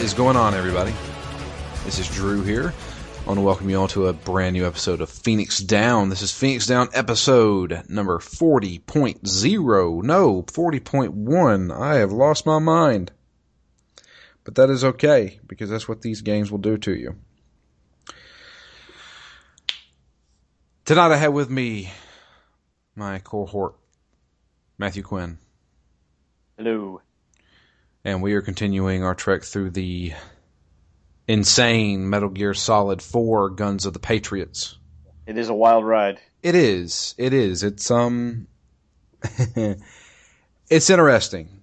What is going on, everybody? This is Drew here. I want to welcome you all to a brand new episode of Phoenix Down. This is Phoenix Down episode number 40.0. No, 40.1. I have lost my mind. But that is okay, because that's what these games will do to you. Tonight I have with me my cohort, Matthew Quinn. Hello. And we are continuing our trek through the insane Metal Gear Solid 4 Guns of the Patriots. It is a wild ride. It is. It is. It's um it's interesting.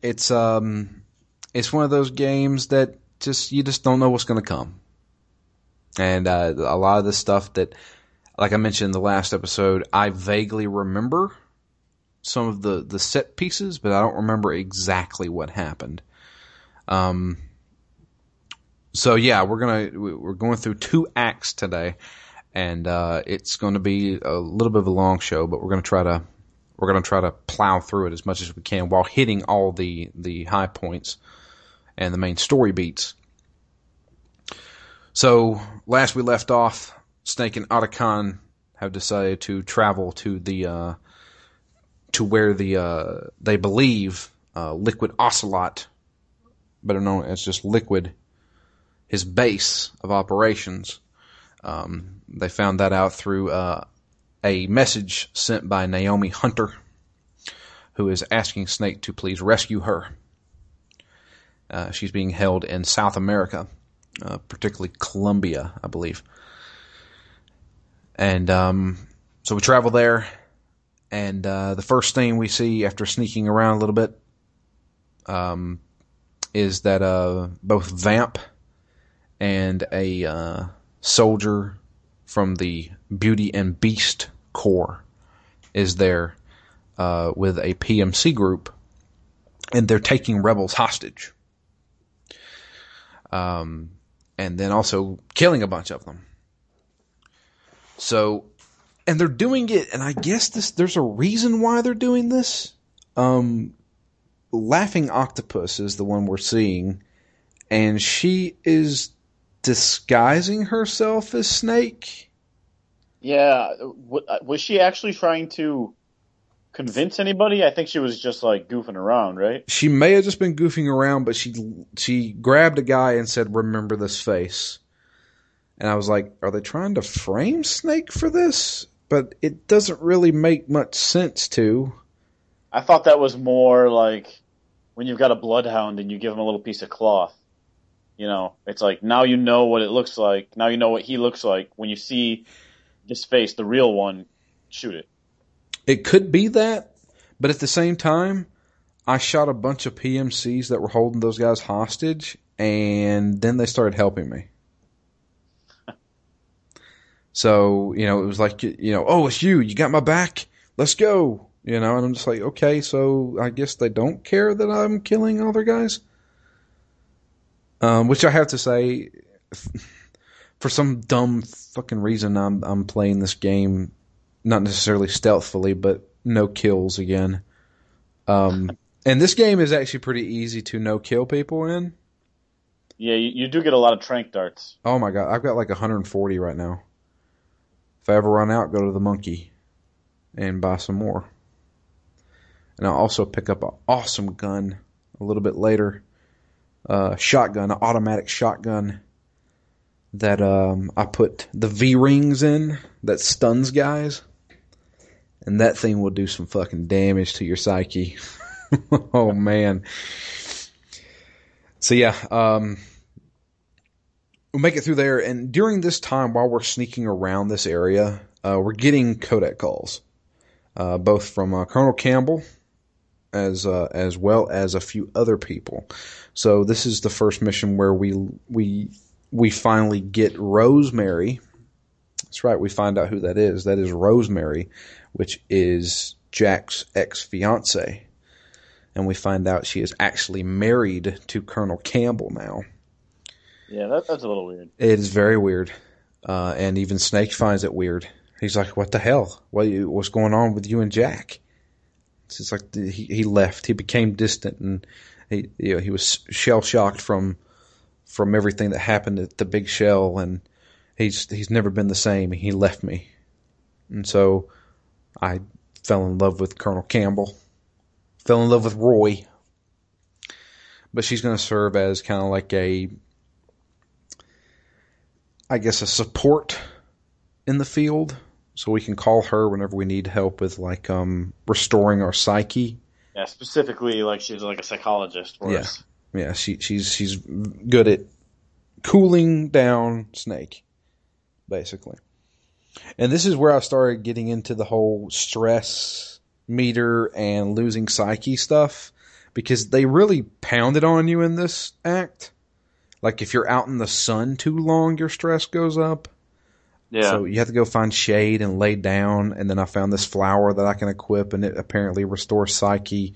It's um it's one of those games that just you just don't know what's going to come. And uh, a lot of the stuff that like I mentioned in the last episode, I vaguely remember some of the the set pieces, but I don't remember exactly what happened. Um. So yeah, we're gonna we're going through two acts today, and uh, it's going to be a little bit of a long show, but we're gonna try to we're gonna try to plow through it as much as we can while hitting all the the high points and the main story beats. So last we left off, Snake and Otacon have decided to travel to the uh, to where the uh, they believe uh, Liquid Ocelot, better known as just Liquid, his base of operations. Um, they found that out through uh, a message sent by Naomi Hunter, who is asking Snake to please rescue her. Uh, she's being held in South America, uh, particularly Colombia, I believe. And um, so we travel there and uh, the first thing we see after sneaking around a little bit um, is that uh, both Vamp and a uh, soldier from the Beauty and Beast Corps is there uh, with a PMC group, and they're taking rebels hostage. Um, and then also killing a bunch of them. So and they're doing it, and I guess this there's a reason why they're doing this. Um, Laughing Octopus is the one we're seeing, and she is disguising herself as Snake. Yeah, was she actually trying to convince anybody? I think she was just like goofing around, right? She may have just been goofing around, but she she grabbed a guy and said, "Remember this face." And I was like, "Are they trying to frame Snake for this?" But it doesn't really make much sense to. I thought that was more like when you've got a bloodhound and you give him a little piece of cloth. You know, it's like now you know what it looks like. Now you know what he looks like. When you see his face, the real one, shoot it. It could be that, but at the same time, I shot a bunch of PMCs that were holding those guys hostage, and then they started helping me. So, you know, it was like, you know, oh, it's you. You got my back. Let's go. You know, and I'm just like, okay, so I guess they don't care that I'm killing other guys. Um, which I have to say, for some dumb fucking reason, I'm I'm playing this game, not necessarily stealthily, but no kills again. Um, and this game is actually pretty easy to no kill people in. Yeah, you, you do get a lot of trank darts. Oh my god, I've got like 140 right now. If I ever run out, go to the monkey and buy some more. And I'll also pick up an awesome gun a little bit later. Uh, shotgun, an automatic shotgun that um, I put the V rings in that stuns guys. And that thing will do some fucking damage to your psyche. oh man. So yeah, um, we make it through there, and during this time, while we're sneaking around this area, uh, we're getting codec calls, uh, both from uh, Colonel Campbell as uh, as well as a few other people. So this is the first mission where we we we finally get Rosemary. That's right, we find out who that is. That is Rosemary, which is Jack's ex fiance, and we find out she is actually married to Colonel Campbell now. Yeah, that, that's a little weird. It is very weird, uh, and even Snake finds it weird. He's like, "What the hell? What what's going on with you and Jack?" It's just like he he left. He became distant, and He you know he was shell shocked from from everything that happened at the big shell, and he's he's never been the same. He left me, and so I fell in love with Colonel Campbell, fell in love with Roy. But she's going to serve as kind of like a, I guess, a support in the field, so we can call her whenever we need help with like um restoring our psyche. Yeah, specifically, like she's like a psychologist for Yeah. us. Yeah, she she's she's good at cooling down Snake, basically. And this is where I started getting into the whole stress meter and losing psyche stuff because they really pounded on you in this act. Like if you're out in the sun too long, your stress goes up. Yeah. So you have to go find shade and lay down. And then I found this flower that I can equip, and it apparently restores psyche.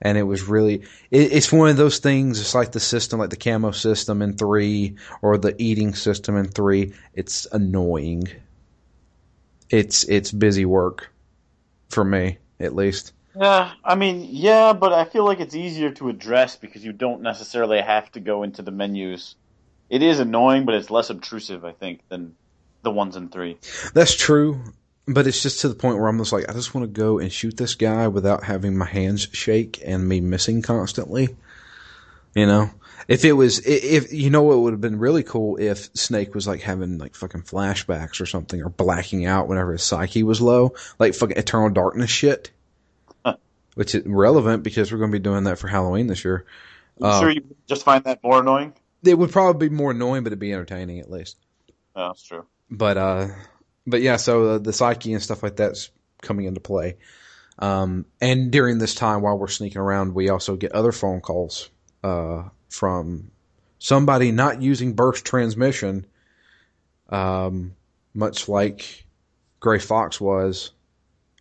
And it was really, it, it's one of those things. It's like the system, like the camo system in three, or the eating system in three. It's annoying. It's it's busy work, for me at least. Yeah, I mean, yeah, but I feel like it's easier to address because you don't necessarily have to go into the menus. It is annoying, but it's less obtrusive, I think, than the ones in three. That's true, but it's just to the point where I'm just like, I just want to go and shoot this guy without having my hands shake and me missing constantly. You know, if it was, if you know, what would have been really cool if Snake was like having like fucking flashbacks or something, or blacking out whenever his psyche was low, like fucking Eternal Darkness shit. Which is relevant because we're going to be doing that for Halloween this year. You Uh, sure you just find that more annoying? It would probably be more annoying, but it'd be entertaining at least. Yeah, that's true. but uh but yeah so uh, the psyche and stuff like that's coming into play um and during this time while we're sneaking around we also get other phone calls uh from somebody not using burst transmission um much like gray fox was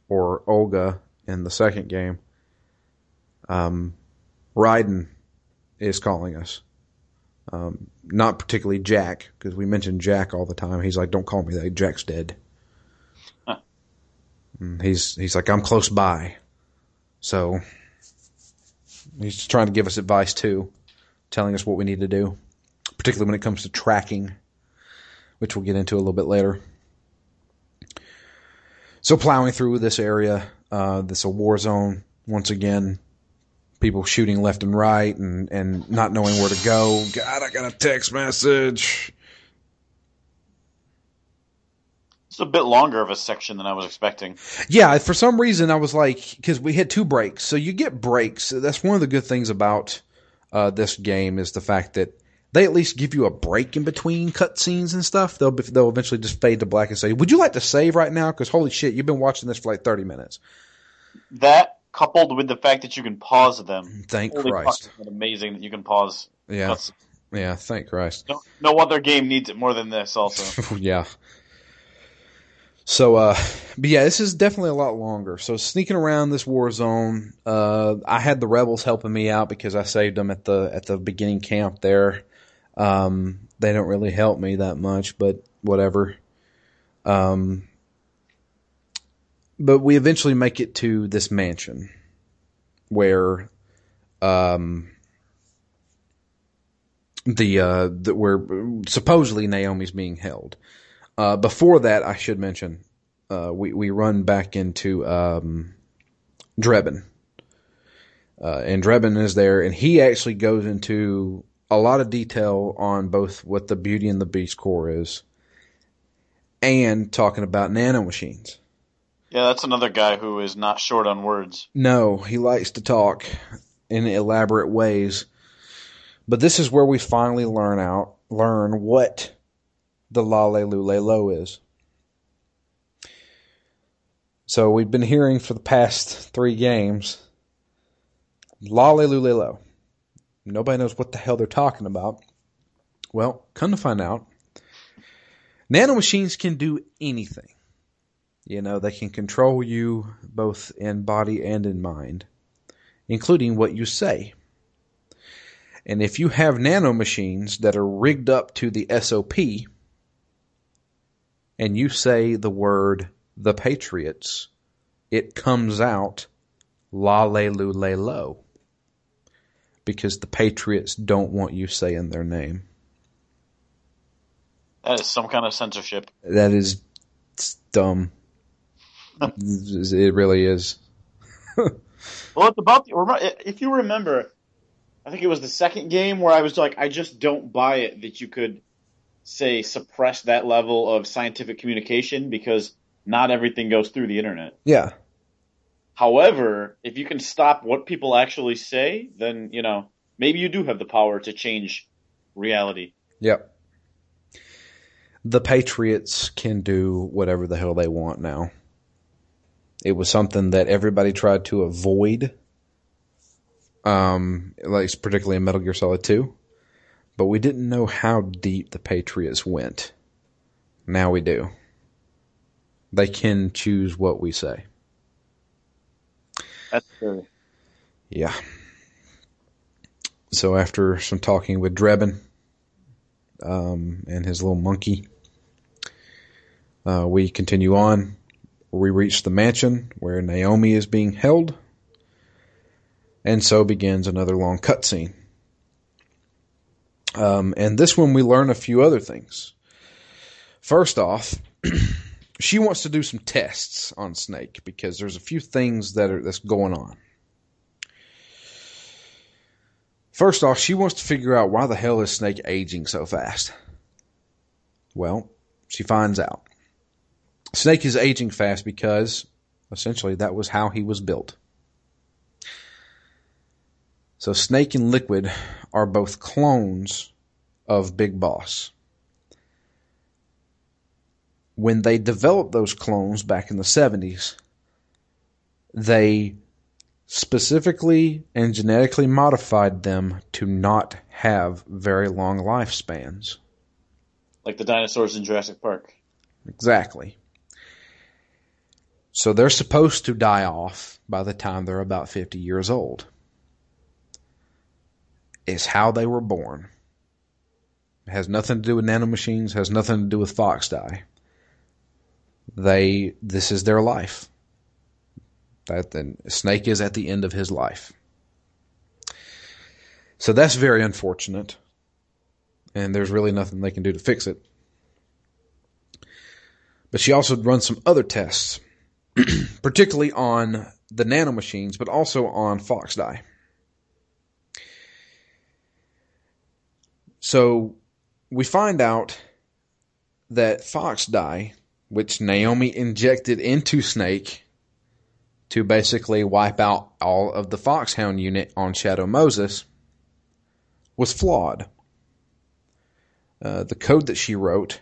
or olga in the second game um Raiden is calling us um, not particularly Jack, because we mention Jack all the time. He's like, "Don't call me that. Jack's dead." Huh. He's he's like, "I'm close by," so he's trying to give us advice too, telling us what we need to do, particularly when it comes to tracking, which we'll get into a little bit later. So plowing through this area, uh, this a war zone once again people shooting left and right and, and not knowing where to go. God, I got a text message. It's a bit longer of a section than I was expecting. Yeah, for some reason I was like, because we had two breaks, so you get breaks. That's one of the good things about uh, this game is the fact that they at least give you a break in between cutscenes and stuff. They'll they'll eventually just fade to black and say, "Would you like to save right now?" Because holy shit, you've been watching this for like thirty minutes. That coupled with the fact that you can pause them. Thank Holy Christ. fuck, amazing that you can pause. Yeah, yeah. Thank Christ. no, no other game needs it more than this. Also, yeah. So, uh, but yeah, this is definitely a lot longer. So sneaking around this war zone, uh, I had the rebels helping me out because I saved them at the at the beginning camp there. Um, they don't really help me that much, but whatever. Um, but we eventually make it to this mansion where, um, the uh, that where supposedly Naomi's being held. Uh, before that, I should mention, uh, we we run back into um, Drebin, uh, and Drebin is there, and he actually goes into a lot of detail on both what the Beauty and the Beast Corps is, and talking about nanomachines. Yeah, that's another guy who is not short on words. No, he likes to talk in elaborate ways. But this is where we finally learn out learn what the Lale Lule Lo is. So we've been hearing for the past three games Lale Lule Lo. Nobody knows what the hell they're talking about. Well, come to find out, nanomachines can do anything. You know, they can control you both in body and in mind, including what you say. And if you have nanomachines that are rigged up to the SOP, and you say the word the Patriots, it comes out la le lu le lo. because the Patriots don't want you saying their name. That is some kind of censorship. That is dumb. it really is. well, it's about the, if you remember, I think it was the second game where I was like, I just don't buy it that you could say suppress that level of scientific communication because not everything goes through the internet. Yeah. However, if you can stop what people actually say, then, you know, maybe you do have the power to change reality. Yep. The Patriots can do whatever the hell they want now. It was something that everybody tried to avoid, um, like particularly in Metal Gear Solid 2 but we didn't know how deep the Patriots went. Now we do. They can choose what we say. That's true. Yeah. So after some talking with Drebin um, and his little monkey, uh, we continue on. We reach the mansion where Naomi is being held, and so begins another long cutscene. Um, and this one we learn a few other things. First off, she wants to do some tests on Snake because there's a few things that are that's going on. First off, she wants to figure out why the hell is Snake aging so fast. Well, she finds out. Snake is aging fast because essentially that was how he was built. So Snake and Liquid are both clones of Big Boss. When they developed those clones back in the 70s, they specifically and genetically modified them to not have very long lifespans. Like the dinosaurs in Jurassic Park. Exactly. So they're supposed to die off by the time they're about 50 years old is how they were born. It has nothing to do with nanomachines, has nothing to do with Fox die. They this is their life. That then Snake is at the end of his life. So that's very unfortunate. And there's really nothing they can do to fix it. But she also runs some other tests, particularly on the nanomachines, but also on Fox die. So we find out that Fox die, which Naomi injected into Snake to basically wipe out all of the Foxhound unit on Shadow Moses, was flawed. Uh, the code that she wrote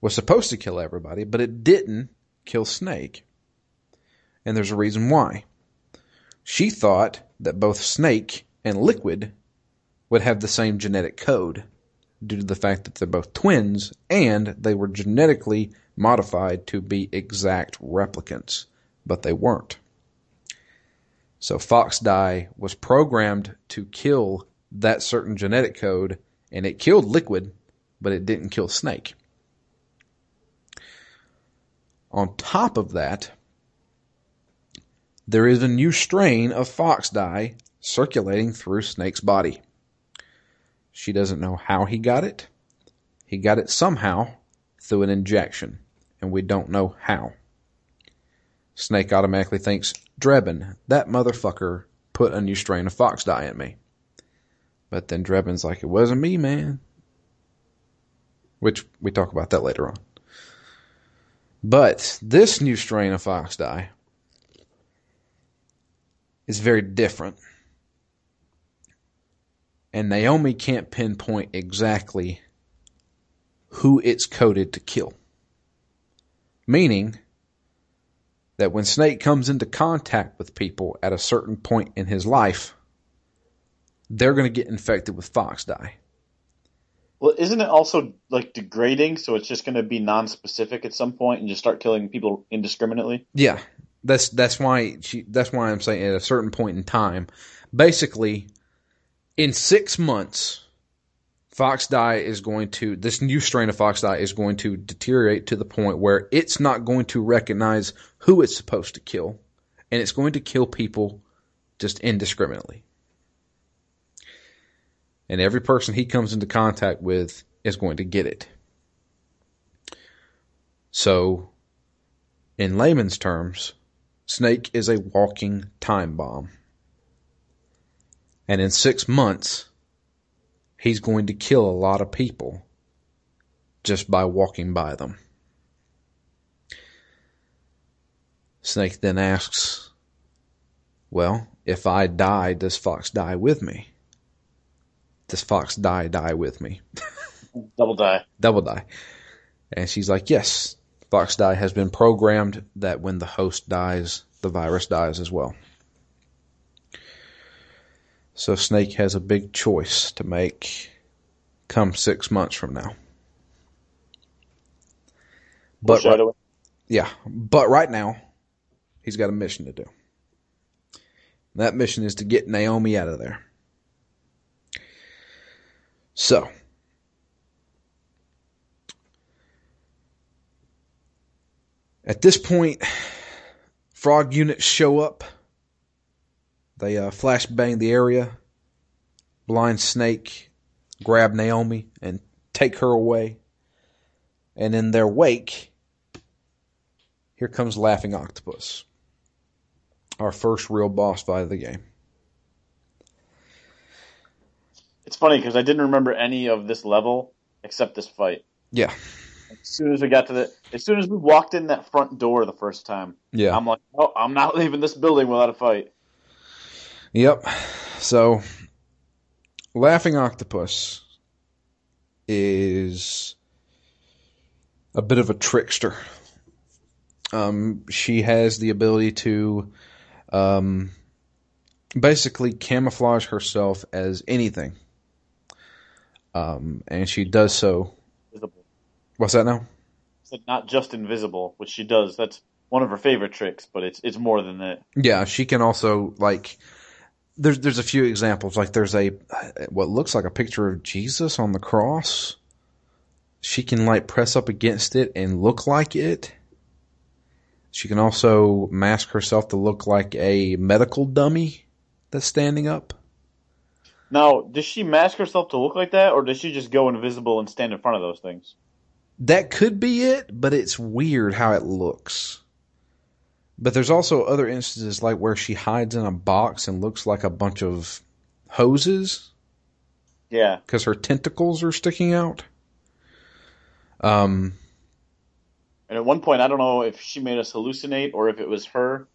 was supposed to kill everybody, but it didn't kill Snake. And there's a reason why. She thought that both Snake and Liquid would have the same genetic code due to the fact that they're both twins and they were genetically modified to be exact replicants, but they weren't. So Fox Die was programmed to kill that certain genetic code and it killed Liquid, but it didn't kill Snake. On top of that, there is a new strain of Fox Die circulating through Snake's body. She doesn't know how he got it. He got it somehow through an injection, and we don't know how. Snake automatically thinks, Drebin, that motherfucker put a new strain of fox die in me. But then Drebin's like, it wasn't me, man. Which we talk about that later on. But this new strain of fox die is very different and Naomi can't pinpoint exactly who it's coded to kill. Meaning that when Snake comes into contact with people at a certain point in his life, they're going to get infected with fox die. Well, isn't it also like degrading? So it's just going to be non-specific at some point and just start killing people indiscriminately. Yeah, that's that's why she. That's why I'm saying at a certain point in time, basically, in six months, fox die is going to this new strain of fox die is going to deteriorate to the point where it's not going to recognize who it's supposed to kill, and it's going to kill people just indiscriminately. And every person he comes into contact with is going to get it. So, in layman's terms, Snake is a walking time bomb. And in six months, he's going to kill a lot of people just by walking by them. Snake then asks, Well, if I die, does Fox die with me? Does Fox die, die with me? Double die. Double die. And she's like, Yes, Fox die has been programmed that when the host dies, the virus dies as well. So Snake has a big choice to make come six months from now. But right, yeah, but right now he's got a mission to do. That mission is to get Naomi out of there. So, at this point, frog units show up. They uh, flashbang the area, blind snake, grab Naomi, and take her away. And in their wake, here comes Laughing Octopus our first real boss fight of the game. It's funny because I didn't remember any of this level except this fight. Yeah. As soon as we got to the, as soon as we walked in that front door the first time, yeah, I'm like, oh, I'm not leaving this building without a fight. Yep. So, Laughing Octopus is a bit of a trickster. Um, she has the ability to um, basically camouflage herself as anything. Um, and she does so. Visible. What's that now? Said not just invisible, which she does. That's one of her favorite tricks, but it's it's more than that. Yeah, she can also like. There's there's a few examples. Like there's a what looks like a picture of Jesus on the cross. She can like press up against it and look like it. She can also mask herself to look like a medical dummy that's standing up. Now, does she mask herself to look like that, or does she just go invisible and stand in front of those things? That could be it, but it's weird how it looks. But there's also other instances like where she hides in a box and looks like a bunch of hoses. Yeah. Because her tentacles are sticking out. Um, and at one point, I don't know if she made us hallucinate or if it was her,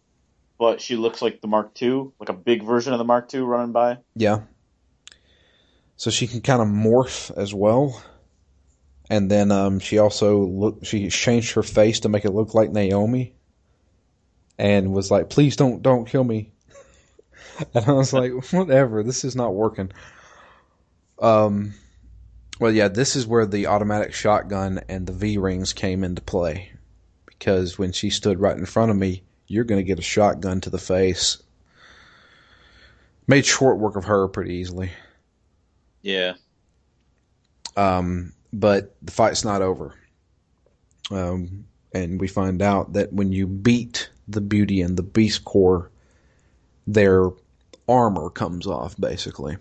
but she looks like the Mark II, like a big version of the Mark II running by. Yeah. So she can kind of morph as well. And then um, she also look she changed her face to make it look like Naomi, and was like, "Please don't don't kill me." and I was like, "Whatever, this is not working." Um, well, yeah, this is where the automatic shotgun and the V rings came into play. Because when she stood right in front of me, you're going to get a shotgun to the face. Made short work of her pretty easily. Yeah. Um, but the fight's not over. Um, and we find out that when you beat the Beauty and the Beast Corps, their armor comes off, basically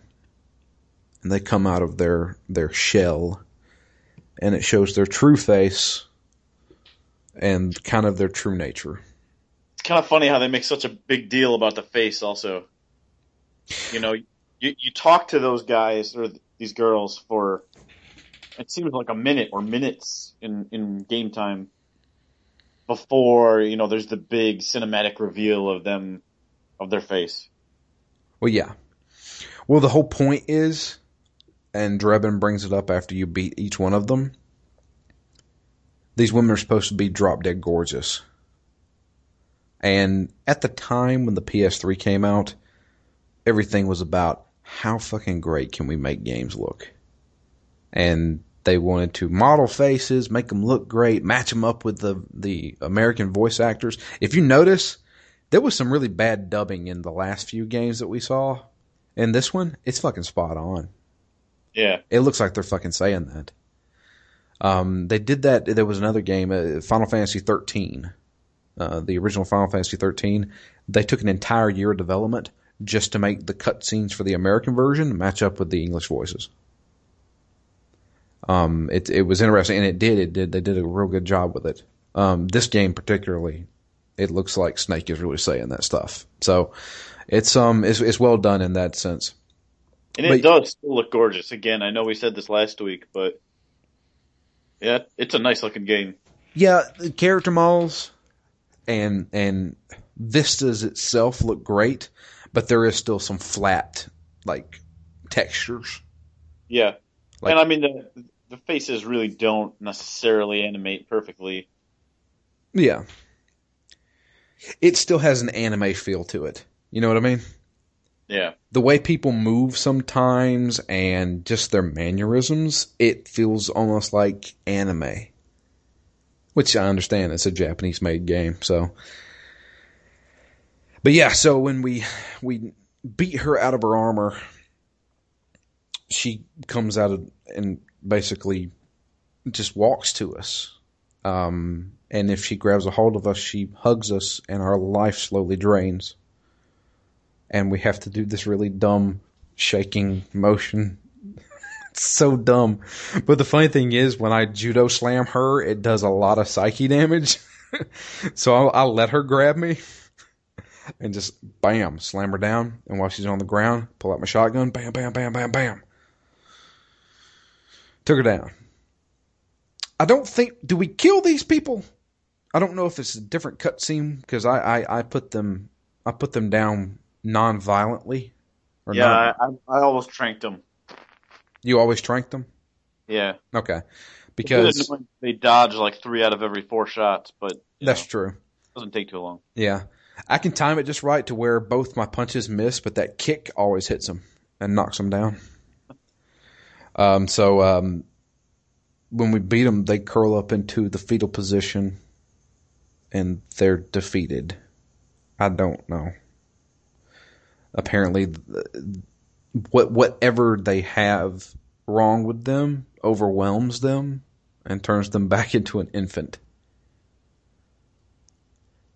and they come out of their their shell and it shows their true face and kind of their true nature. It's kind of funny how they make such a big deal about the face also. You know, you you talk to those guys or these girls for it seems like a minute or minutes in in game time before, you know, there's the big cinematic reveal of them of their face. Well, yeah. Well, the whole point is and Drebin brings it up after you beat each one of them. These women are supposed to be drop dead gorgeous. And at the time when the PS3 came out, everything was about how fucking great can we make games look? And they wanted to model faces, make them look great, match them up with the, the American voice actors. If you notice, there was some really bad dubbing in the last few games that we saw. In this one, it's fucking spot on. Yeah. It looks like they're fucking saying that. Um, they did that. There was another game, uh, Final Fantasy 13, uh, the original Final Fantasy 13. They took an entire year of development just to make the cutscenes for the American version match up with the English voices. Um, it it was interesting, and it did. It did. They did a real good job with it. Um, this game particularly, it looks like Snake is really saying that stuff. So, it's um, it's, it's well done in that sense. And it does still look gorgeous. Again, I know we said this last week, but yeah, it's a nice looking game. Yeah, the character models and and vistas itself look great, but there is still some flat like textures. Yeah, like, and I mean the the faces really don't necessarily animate perfectly. Yeah, it still has an anime feel to it. You know what I mean? Yeah. The way people move sometimes and just their mannerisms, it feels almost like anime. Which I understand it's a Japanese made game, so But yeah, so when we we beat her out of her armor, she comes out of, and basically just walks to us. Um, and if she grabs a hold of us, she hugs us, and our life slowly drains and we have to do this really dumb shaking motion. it's so dumb. But the funny thing is, when I judo slam her, it does a lot of psyche damage. so I'll, I'll, let her grab me and just bam, slam her down. And while she's on the ground, pull out my shotgun, bam, bam, bam, bam, bam. Took her down. I don't think. Do we kill these people? I don't know if it's a different cutscene because I, I, I put them I put them down non-violently? yeah, non- I, I always tranked them. You always tranked them? Yeah. Okay. Because they dodge like three out of every four shots, but that's know, true. Doesn't take too long. Yeah, I can time it just right to where both my punches miss, but that kick always hits them and knocks them down. um, so um, when we beat them, they curl up into the fetal position, and they're defeated. I don't know apparently what whatever they have wrong with them overwhelms them and turns them back into an infant.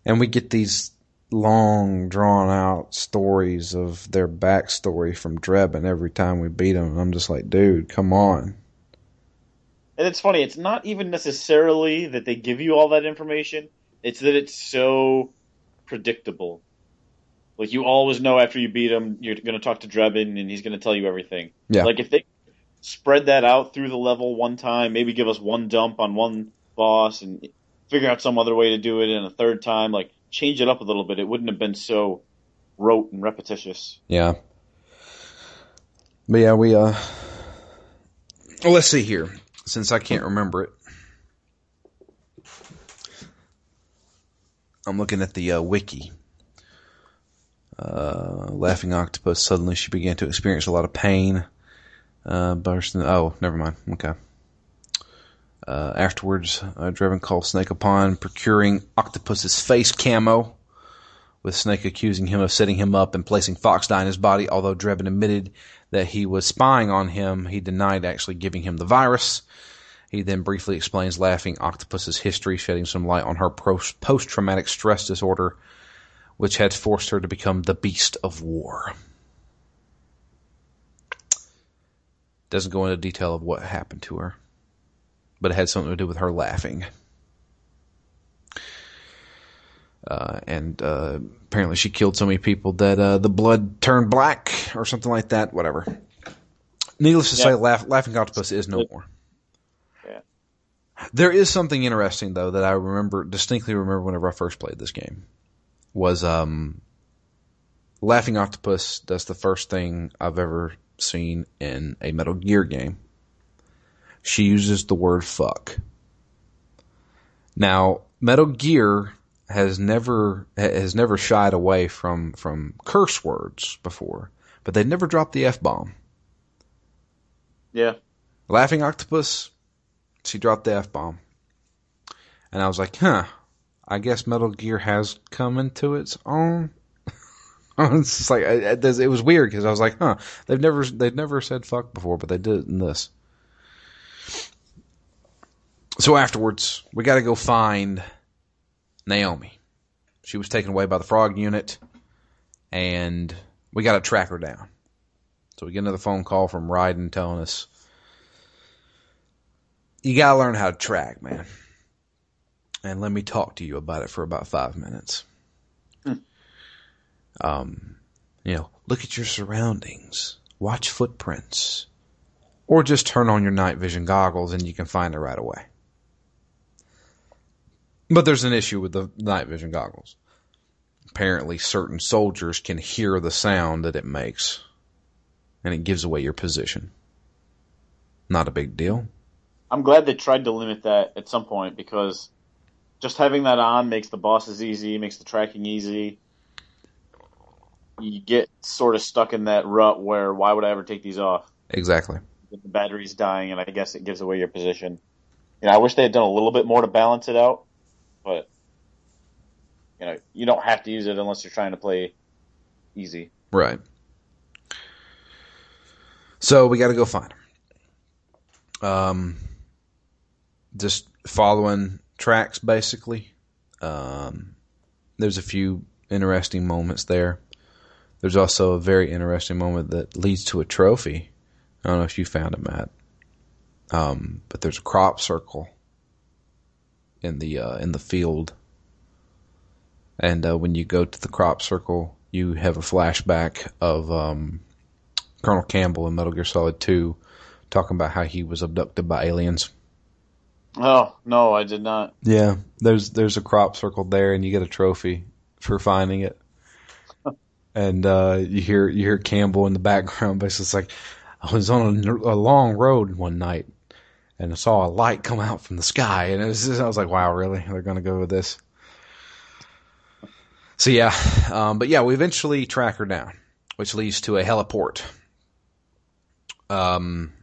And we get these long, drawn out stories of their backstory from Drebin every time we beat them. I'm just like, dude, come on. And it's funny, it's not even necessarily that they give you all that information, it's that it's so predictable. Like you always know after you beat him, you're going to talk to Drebin and he's going to tell you everything. Yeah. Like if they spread that out through the level one time, maybe give us one dump on one boss and figure out some other way to do it in a third time, like change it up a little bit, it wouldn't have been so rote and repetitious. Yeah. But yeah, we uh well, let's see here. Since I can't remember it. I'm looking at the uh, wiki uh, laughing octopus. Suddenly, she began to experience a lot of pain. Uh, bursting. Oh, never mind. Okay. Uh, afterwards, uh, Drebin calls Snake upon procuring Octopus's face camo, with Snake accusing him of setting him up and placing Fox die in his body. Although Drebin admitted that he was spying on him, he denied actually giving him the virus. He then briefly explains Laughing Octopus's history, shedding some light on her post traumatic stress disorder which had forced her to become the beast of war. Doesn't go into detail of what happened to her, but it had something to do with her laughing. Uh, and uh, apparently she killed so many people that uh, the blood turned black or something like that. Whatever. Needless to yeah. say, laugh, Laughing Octopus is no more. Yeah. There is something interesting though that I remember distinctly remember whenever I first played this game was um, Laughing Octopus That's the first thing I've ever seen in a Metal Gear game. She uses the word fuck. Now, Metal Gear has never has never shied away from from curse words before, but they never dropped the f bomb. Yeah. Laughing Octopus, she dropped the f bomb, and I was like, huh. I guess Metal Gear has come into its own. it's like it, it was weird because I was like, huh, they've never they've never said fuck before, but they did it in this. So afterwards, we got to go find Naomi. She was taken away by the frog unit, and we got to track her down. So we get another phone call from Raiden telling us, you got to learn how to track, man. And let me talk to you about it for about five minutes. Hmm. Um, you know, look at your surroundings, watch footprints, or just turn on your night vision goggles and you can find it right away. But there's an issue with the night vision goggles. Apparently, certain soldiers can hear the sound that it makes, and it gives away your position. Not a big deal. I'm glad they tried to limit that at some point because just having that on makes the bosses easy, makes the tracking easy. You get sort of stuck in that rut where why would I ever take these off? Exactly. The battery's dying, and I guess it gives away your position. You know, I wish they had done a little bit more to balance it out, but you know, you don't have to use it unless you're trying to play easy. Right. So we got to go find him. Um, just following tracks, basically. Um, there's a few interesting moments there. There's also a very interesting moment that leads to a trophy. I don't know if you found it, Matt. Um, but there's a crop circle in the uh, in the field, and uh, when you go to the crop circle, you have a flashback of um, Colonel Campbell in Metal Gear Solid 2 talking about how he was abducted by aliens. Oh no, I did not. Yeah, there's there's a crop circle there, and you get a trophy for finding it. and uh, you hear you hear Campbell in the background, but it's like I was on a, a, long road one night, and I saw a light come out from the sky, and it was just, I was like, wow, really? They're gonna go with this? So yeah, um, but yeah, we eventually track her down, which leads to a heliport. Um,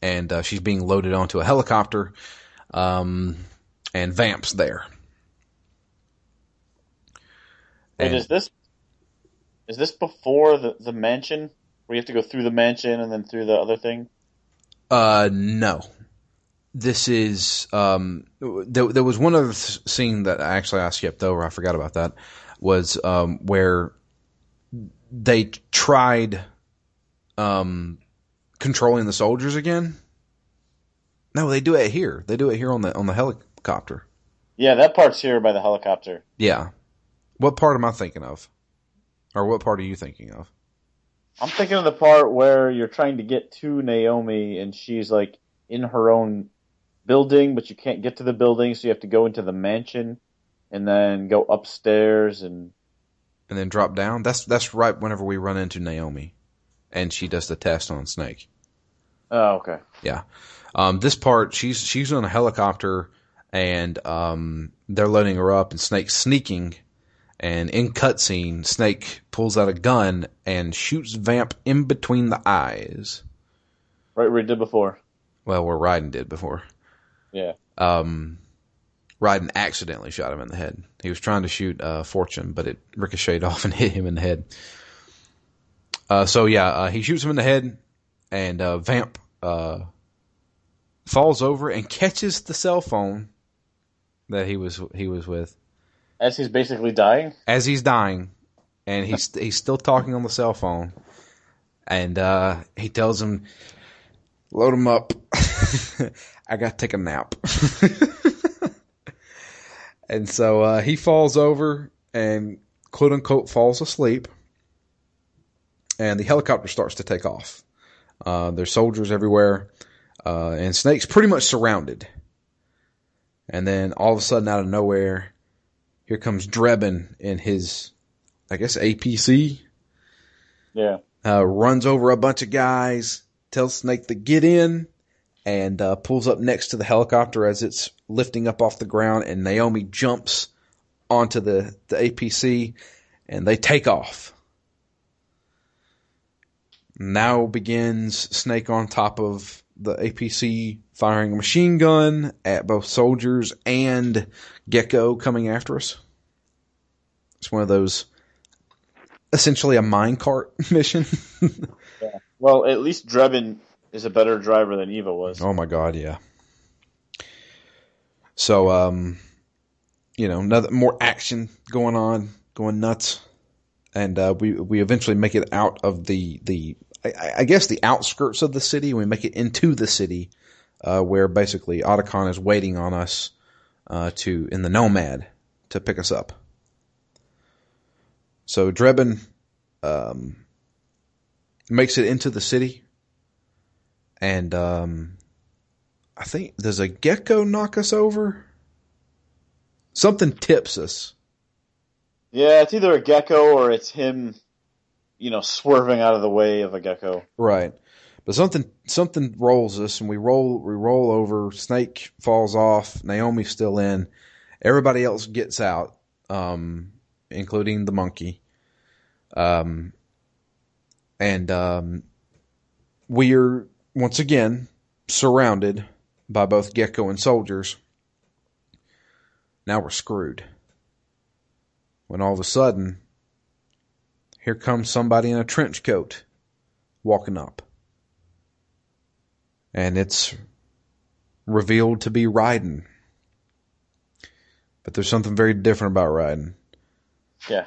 and uh, she's being loaded onto a helicopter, um, and Vamp's there. Wait, And- is this is this before the the mansion where you have to go through the mansion and then through the other thing? Uh, no. This is um. There, there was one other scene that actually I skipped over. I forgot about that. Was um where they tried um controlling the soldiers again. No, they do it here. They do it here on the on the helicopter. Yeah, that part's here by the helicopter. Yeah. What part am I thinking of? Or what part are you thinking of? I'm thinking of the part where you're trying to get to Naomi and she's like in her own building, but you can't get to the building, so you have to go into the mansion and then go upstairs and And then drop down. That's that's right whenever we run into Naomi, and she does the test on Snake. oh okay. Yeah. Um, this part, she's she's on a helicopter, and um, they're loading her up, and Snake's sneaking. And in cutscene, Snake pulls out a gun and shoots Vamp in between the eyes. Right where we did before. Well, where Raiden did before. Yeah. Um, Raiden accidentally shot him in the head. He was trying to shoot uh, Fortune, but it ricocheted off and hit him in the head. Uh, so yeah, uh, he shoots him in the head, and uh, Vamp uh, falls over and catches the cell phone that he was he was with As he's basically dying. as he's dying, and he's he's still talking on the cell phone, and uh, he tells him, "Load him up. I got to take a nap." and so uh, he falls over and quote unquote falls asleep, and the helicopter starts to take off. Uh, there's soldiers everywhere, uh, and Snake's pretty much surrounded. And then all of a sudden, out of nowhere, here comes Drebin in his, I guess, APC. Yeah. Uh, runs over a bunch of guys, tells Snake to get in, and uh, pulls up next to the helicopter as it's lifting up off the ground. And Naomi jumps onto the, the APC, and they take off. Now begins Snake on top of the APC firing a machine gun at both soldiers and Gecko coming after us. It's one of those essentially a minecart mission. Well, at least Drebin is a better driver than Eva was. oh my god, yeah. So um you know, another more action going on, going nuts. and uh, we we eventually make it out of the the I, I, guess the outskirts of the city. We make it into the city, uh, where basically Otacon is waiting on us uh, to in the Nomad to pick us up. So Drebin um, makes it into the city, and um, I think does a gecko knock us over? Something tips us. Yeah, it's either a gecko or it's him, you know, swerving out of the way of a gecko. Right. But something something rolls us and we roll we roll over, Snake falls off, Naomi's still in, everybody else gets out, um, including the monkey. Um and um we're once again surrounded by both gecko and soldiers. Now we're screwed when all of a sudden, here comes somebody in a trench coat walking up. And it's revealed to be Raiden. But there's something very different about Raiden. Yeah.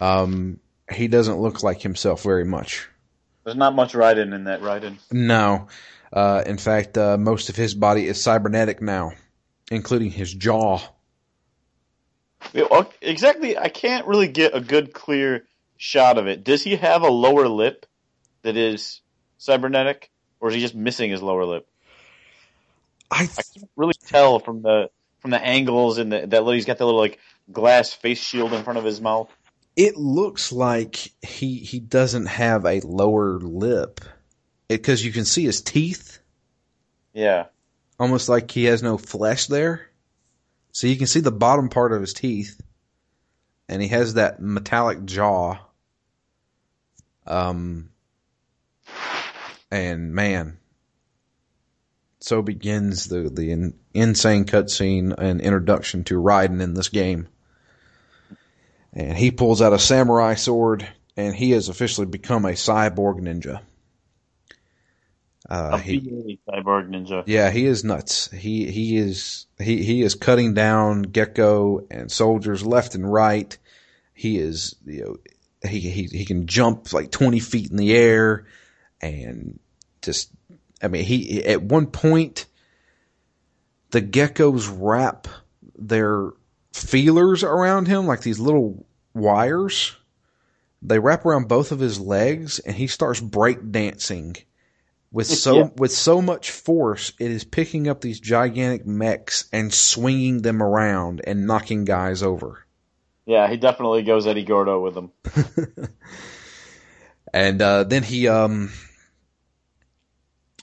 Um, he doesn't look like himself very much. There's not much Raiden in that Raiden. No. Uh, in fact, uh, most of his body is cybernetic now, including his jaw. Exactly. I can't really get a good, clear shot of it. Does he have a lower lip that is cybernetic, or is he just missing his lower lip? I, th- I can't really tell from the from the angles and the, that he's got the little like glass face shield in front of his mouth. It looks like he he doesn't have a lower lip because you can see his teeth. Yeah, almost like he has no flesh there. So you can see the bottom part of his teeth, and he has that metallic jaw. Um, and man, so begins the the in, insane cutscene and introduction to Raiden in this game. And he pulls out a samurai sword, and he has officially become a cyborg ninja. Uh, he, cyborg ninja. Yeah, he is nuts. He he is he he is cutting down Gecko and soldiers left and right. He is you know he he he can jump like twenty feet in the air, and just I mean he at one point the geckos wrap their feelers around him like these little wires. They wrap around both of his legs, and he starts break dancing with so yeah. with so much force, it is picking up these gigantic mechs and swinging them around and knocking guys over. Yeah, he definitely goes Eddie Gordo with them. and uh, then he um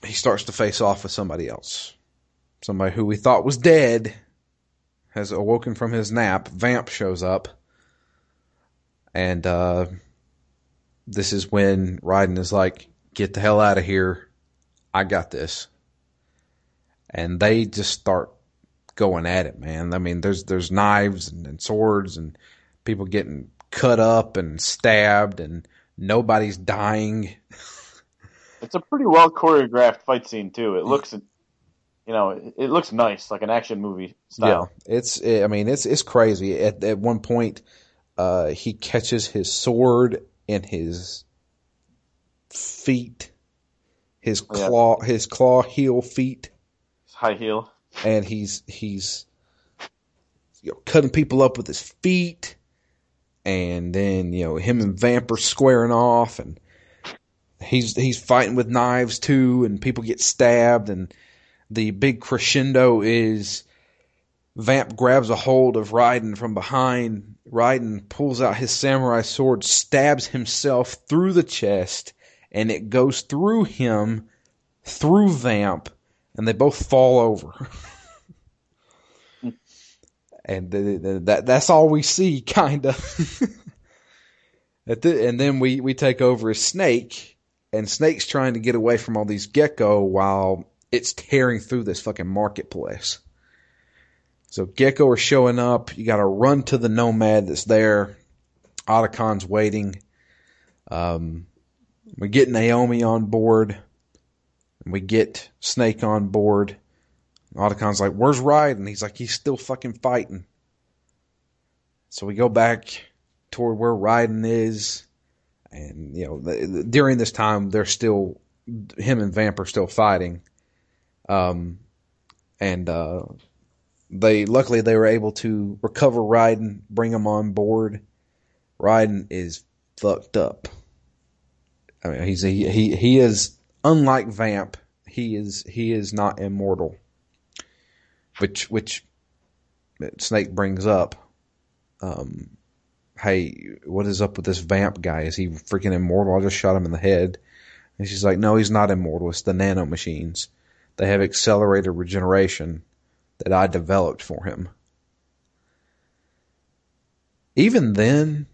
he starts to face off with somebody else, somebody who we thought was dead has awoken from his nap. Vamp shows up, and uh, this is when Raiden is like, "Get the hell out of here." I got this. And they just start going at it, man. I mean, there's there's knives and, and swords and people getting cut up and stabbed and nobody's dying. it's a pretty well choreographed fight scene too. It looks, you know, it, looks nice, like an action movie style. Yeah, it's. I mean, it's it's crazy. At at one point, uh, he catches his sword in his feet his claw yeah. his claw heel feet, high heel, and he's he's you know cutting people up with his feet, and then you know him and Vamp are squaring off, and he's he's fighting with knives too, and people get stabbed, and the big crescendo is. Vamp grabs a hold of Raiden from behind. Raiden pulls out his samurai sword, stabs himself through the chest, and it goes through him, through Vamp, and they both fall over. and the, the, that that's all we see, kind of. the, and then we, we take over as Snake, and Snake's trying to get away from all these gecko while it's tearing through this fucking marketplace. So gecko are showing up. You got to run to the nomad that's there. Otacon's waiting. Um, we get Naomi on board. And we get Snake on board. Otacon's like, where's Raiden? He's like, he's still fucking fighting. So we go back toward where Raiden is, and you know during this time they're still him and Vamp are still fighting, um, and uh, they luckily they were able to recover Raiden, bring him on board. Raiden is fucked up. I mean, he's he he he is unlike Vamp. He is he is not immortal, which which Snake brings up. Um, hey, what is up with this Vamp guy? Is he freaking immortal? I just shot him in the head. And she's like, no, he's not immortal. It's the nano machines. They have accelerated regeneration that I developed for him. Even then,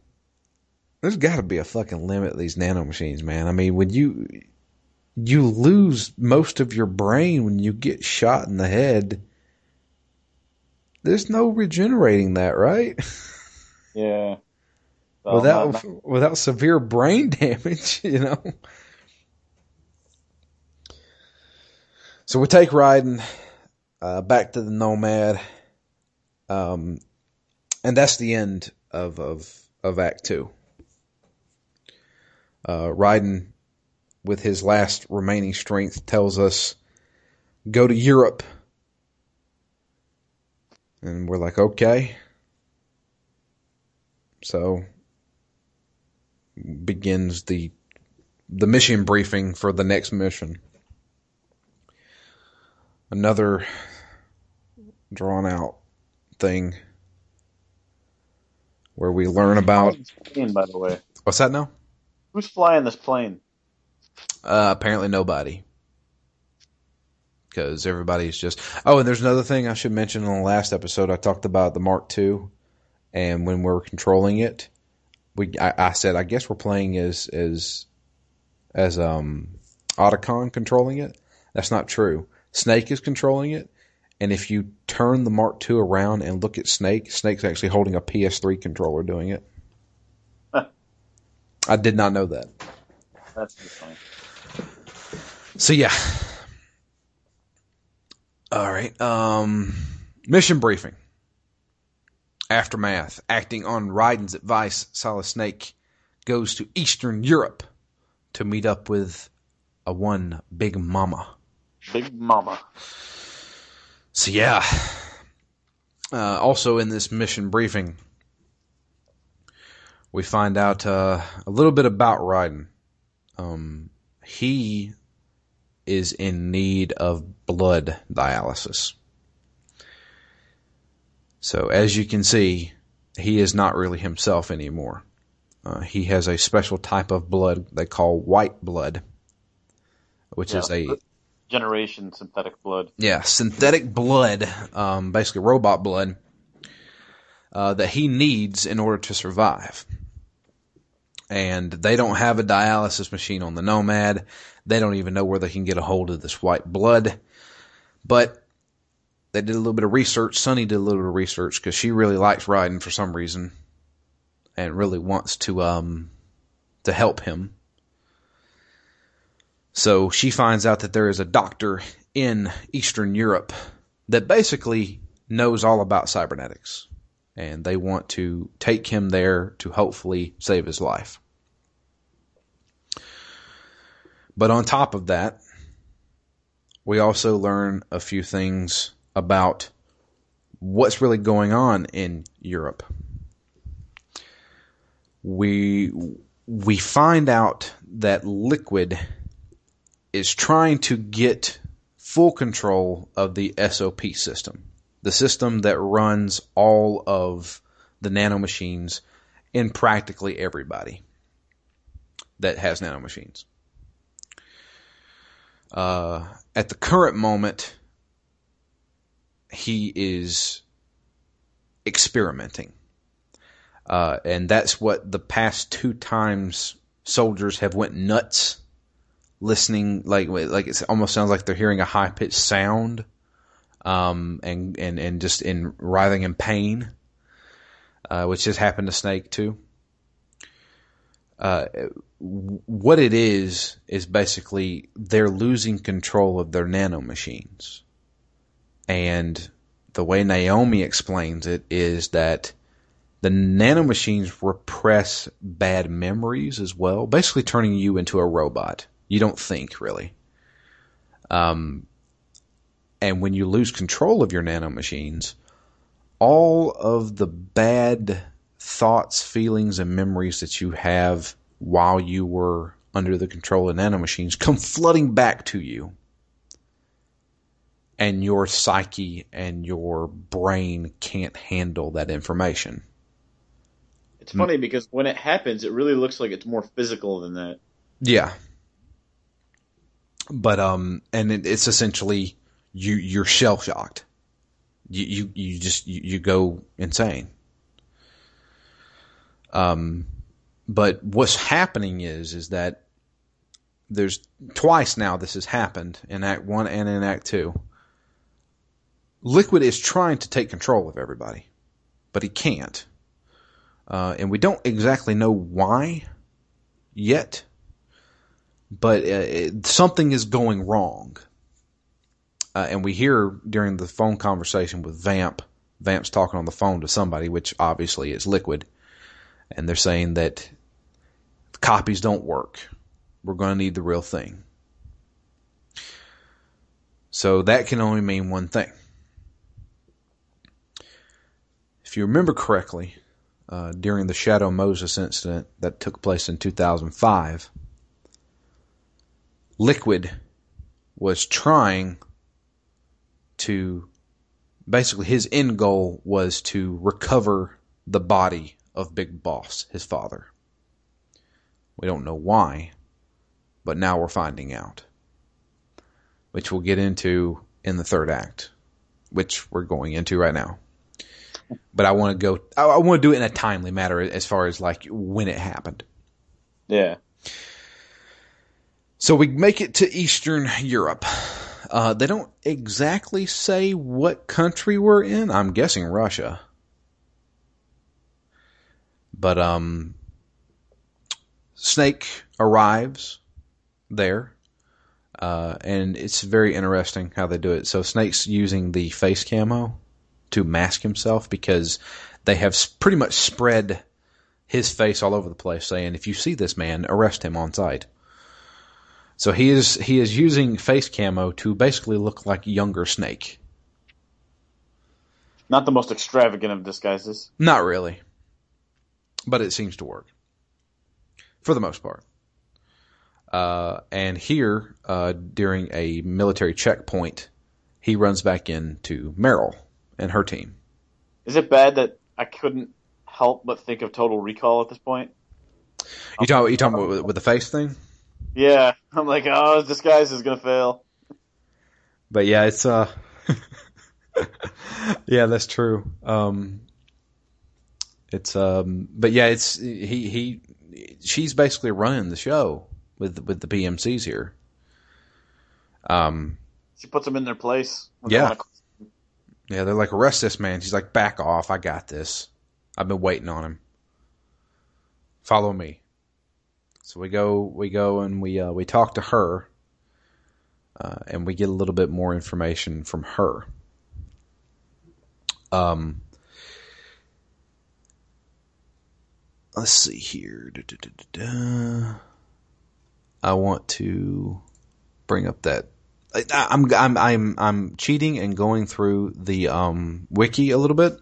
there's got to be a fucking limit to these nano machines, man. I mean, when you you lose most of your brain when you get shot in the head, there's no regenerating that, right? Yeah. Well, without not, not... without severe brain damage, you know. So we take Raiden uh, back to the Nomad, um, and that's the end of of of Act Two. Uh, Raiden, with his last remaining strength, tells us, "Go to Europe," and we're like, "Okay." So begins the the mission briefing for the next mission. Another drawn out thing where we learn about. Plane, by the way, what's that now? Who's flying this plane? Uh, apparently nobody. Because everybody's just. Oh, and there's another thing I should mention in the last episode. I talked about the Mark II, and when we're controlling it, we I, I said I guess we're playing as as as um Otacon controlling it. That's not true. Snake is controlling it, and if you turn the Mark II around and look at Snake, Snake's actually holding a PS3 controller doing it. I did not know that. That's funny. So yeah. All right. Um, mission briefing. Aftermath. Acting on Raiden's advice, Solid Snake goes to Eastern Europe to meet up with a one Big Mama. Big Mama. So yeah. Uh, also in this mission briefing, we find out uh, a little bit about Raiden. Um, he is in need of blood dialysis. So as you can see, he is not really himself anymore. Uh, he has a special type of blood they call white blood, which yeah, is a generation synthetic blood. Yeah, synthetic blood, um, basically robot blood, uh, that he needs in order to survive and they don't have a dialysis machine on the Nomad. They don't even know where they can get a hold of this white blood. But they did a little bit of research. Sunny did a little bit of research because she really likes Raiden for some reason and really wants to um to help him. So she finds out that there is a doctor in Eastern Europe that basically knows all about cybernetics and they want to take him there to hopefully save his life. But on top of that, we also learn a few things about what's really going on in Europe. We we find out that Liquid is trying to get full control of the SOP system the system that runs all of the nanomachines in practically everybody that has nanomachines. Uh, at the current moment, he is experimenting. Uh, and that's what the past two times soldiers have went nuts listening like like it almost sounds like they're hearing a high pitched sound um, and, and, and just in writhing in pain, uh, which has happened to Snake too. Uh, what it is, is basically they're losing control of their nanomachines. And the way Naomi explains it is that The nanomachines repress bad memories as well, basically turning you into a robot. You don't think really. Um, and when you lose control of your nanomachines, all of the bad thoughts, feelings, and memories that you have while you were under the control of nanomachines come flooding back to you. And your psyche and your brain can't handle that information. It's funny because when it happens, it really looks like it's more physical than that. Yeah. But um, and it, it's essentially you you're shell shocked. You you you just you, you go insane. Um, but what's happening is is that there's twice now this has happened in Act One and in Act Two. Liquid is trying to take control of everybody, but he can't. Uh, and we don't exactly know why yet, but uh, it, something is going wrong. Uh, and we hear during the phone conversation with Vamp, Vamp's talking on the phone to somebody, which obviously is Liquid, and they're saying that copies don't work. We're going to need the real thing. So that can only mean one thing. If you remember correctly, uh, during the Shadow Moses incident that took place in 2005, Liquid was trying to basically his end goal was to recover the body of Big Boss, his father. We don't know why, but now we're finding out. Which we'll get into in the third act, which we're going into right now. But I want to go, I, I want to do it in a timely manner as far as like when it happened. Yeah. So we make it to Eastern Europe. Uh, they don't exactly say what country we're in. I'm guessing Russia. But um, Snake arrives there, uh, and it's very interesting how they do it. So Snake's using the face camo to mask himself because they have pretty much spread his face all over the place, saying, "If you see this man, arrest him on sight." So he is he is using face camo to basically look like younger Snake. Not the most extravagant of disguises. Not really, but it seems to work for the most part. Uh, and here, uh, during a military checkpoint, he runs back into Meryl and her team. Is it bad that I couldn't help but think of Total Recall at this point? You talking? You talking about with, with the face thing? Yeah, I'm like, oh, this disguise is gonna fail. But yeah, it's uh, yeah, that's true. Um, it's um, but yeah, it's he he, she's basically running the show with with the PMCs here. Um, She puts them in their place. Yeah. Yeah, they're like arrest this man. She's like, back off, I got this. I've been waiting on him. Follow me. So we go, we go, and we uh, we talk to her, uh, and we get a little bit more information from her. Um, let's see here. Da-da-da-da-da. I want to bring up that I'm I'm I'm I'm cheating and going through the um, wiki a little bit.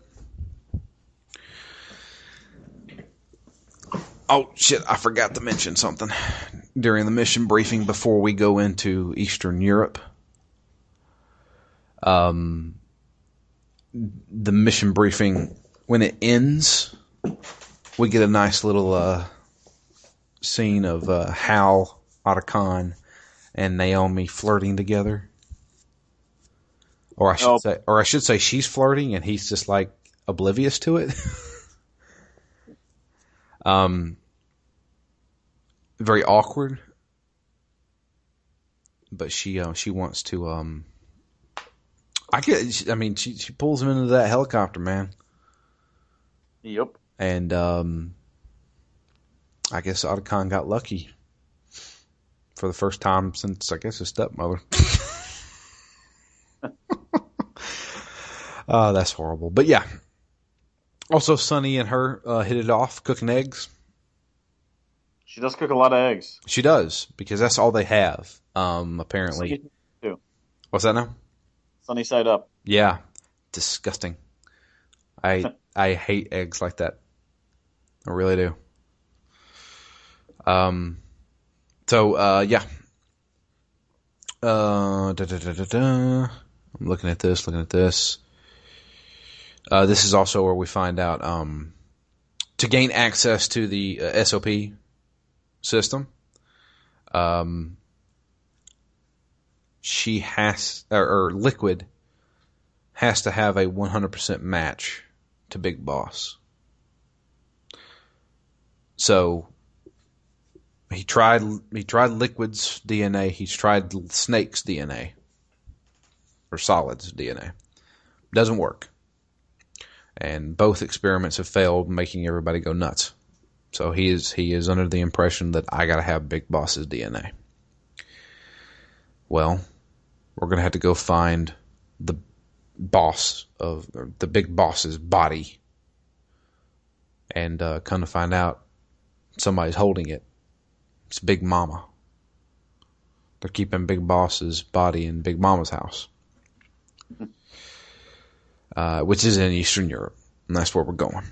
Oh shit! I forgot to mention something during the mission briefing before we go into Eastern Europe. Um, the mission briefing when it ends, we get a nice little uh, scene of uh, Hal, Otacon, and Naomi flirting together. Or I should Oh. say, or I should say, she's flirting and he's just like oblivious to it. um, very awkward. But she, uh, she wants to, um, I get, I mean, she, she pulls him into that helicopter, man. Yep. And, um, I guess Otacon got lucky for the first time since, I guess, his stepmother. oh, that's horrible. But yeah. Also, Sunny and her uh, hit it off cooking eggs. She does cook a lot of eggs. She does because that's all they have. Um, apparently. What's that now? Sunny side up. Yeah, disgusting. I I hate eggs like that. I really do. Um. So uh, yeah. Uh, da, da, da. I'm looking at this. Looking at this. Uh, this is also where we find out um, to gain access to the uh, SOP system. Um, she has or, or Liquid has to have a 100% match to Big Boss. So he tried he tried Liquid's DNA, he's tried Snake's DNA or Solid's DNA. Doesn't work. And both experiments have failed, making everybody go nuts. So he is he is under the impression that I got to have Big Boss's DNA. Well, we're to have to go find the boss of the big boss's body and uh, to find out somebody's holding it. It's Big Mama. They're keeping Big Boss's body in Big Mama's house, uh, which is in Eastern Europe, and that's where we're going.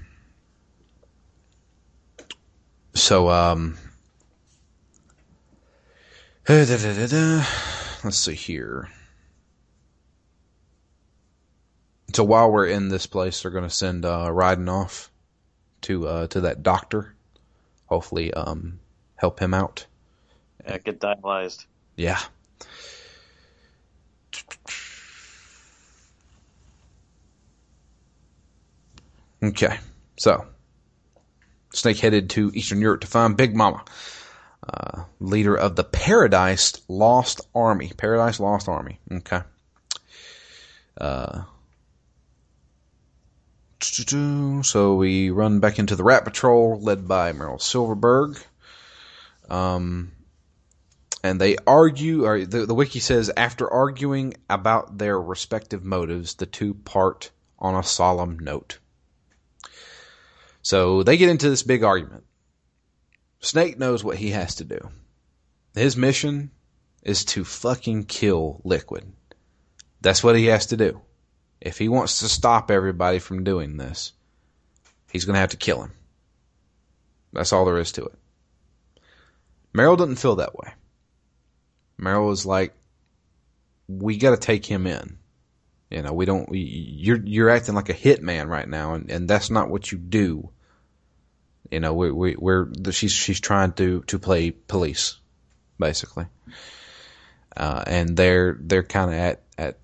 So, um, let's see here. So while we're in this place, they're going to send uh, Raiden off to uh, to that doctor. Hopefully, um, help him out. Yeah, get dialyzed. Yeah. Okay, so Snake headed to Eastern Europe to find Big Mama, uh, leader of the Paradise Lost Army. Paradise Lost Army. Okay. Uh, so we run back into the Rat Patrol, led by Meryl Silverburgh. Um, and they argue, or the, the wiki says, after arguing about their respective motives, the two part on a solemn note. So they get into this big argument. Snake knows what he has to do. His mission is to fucking kill Liquid. That's what he has to do. If he wants to stop everybody from doing this, he's going to have to kill him. That's all there is to it. Meryl doesn't feel that way. Meryl is like, we got to take him in. You know, we don't. We, you're you're acting like a hitman right now, and, and that's not what you do. You know, we we we're she's she's trying to to play police, basically, uh, and they're they're kind of at at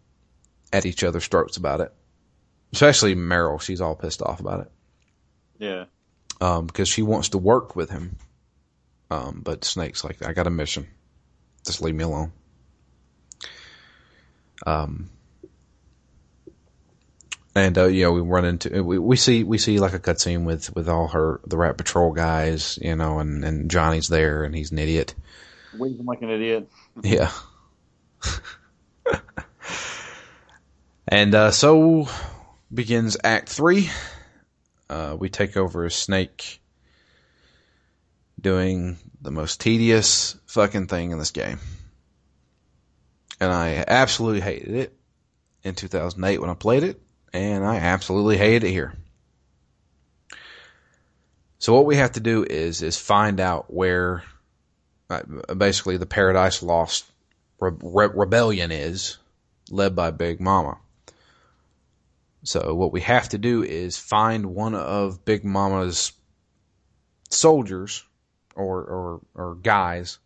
at each other's throats about it. Especially Meryl, she's all pissed off about it. Yeah. Um, because she wants to work with him. Um, but Snake's like, I got a mission. Just leave me alone. Um, and uh, you know we run into we, we see we see like a cutscene with with all her the Rat Patrol guys, you know, and and Johnny's there and he's an idiot. Waving like an idiot. Yeah. and uh, so begins Act Three. Uh, we take over as Snake doing the most tedious fucking thing in this game. And I absolutely hated it in 2008 when I played it, and I absolutely hated it here. So what we have to do is is find out where uh, basically the Paradise Lost re- re- rebellion is, led by Big Mama. So what we have to do is find one of Big Mama's soldiers or, or, or guys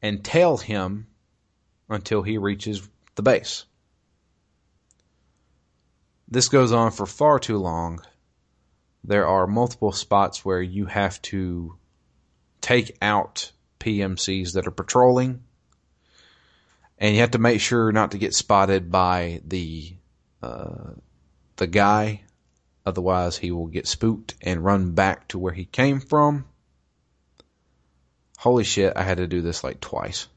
and tail him until he reaches the base. This goes on for far too long. There are multiple spots where you have to take out PMCs that are patrolling, and you have to make sure not to get spotted by the uh, the guy. Otherwise, he will get spooked and run back to where he came from. Holy shit! I had to do this like twice.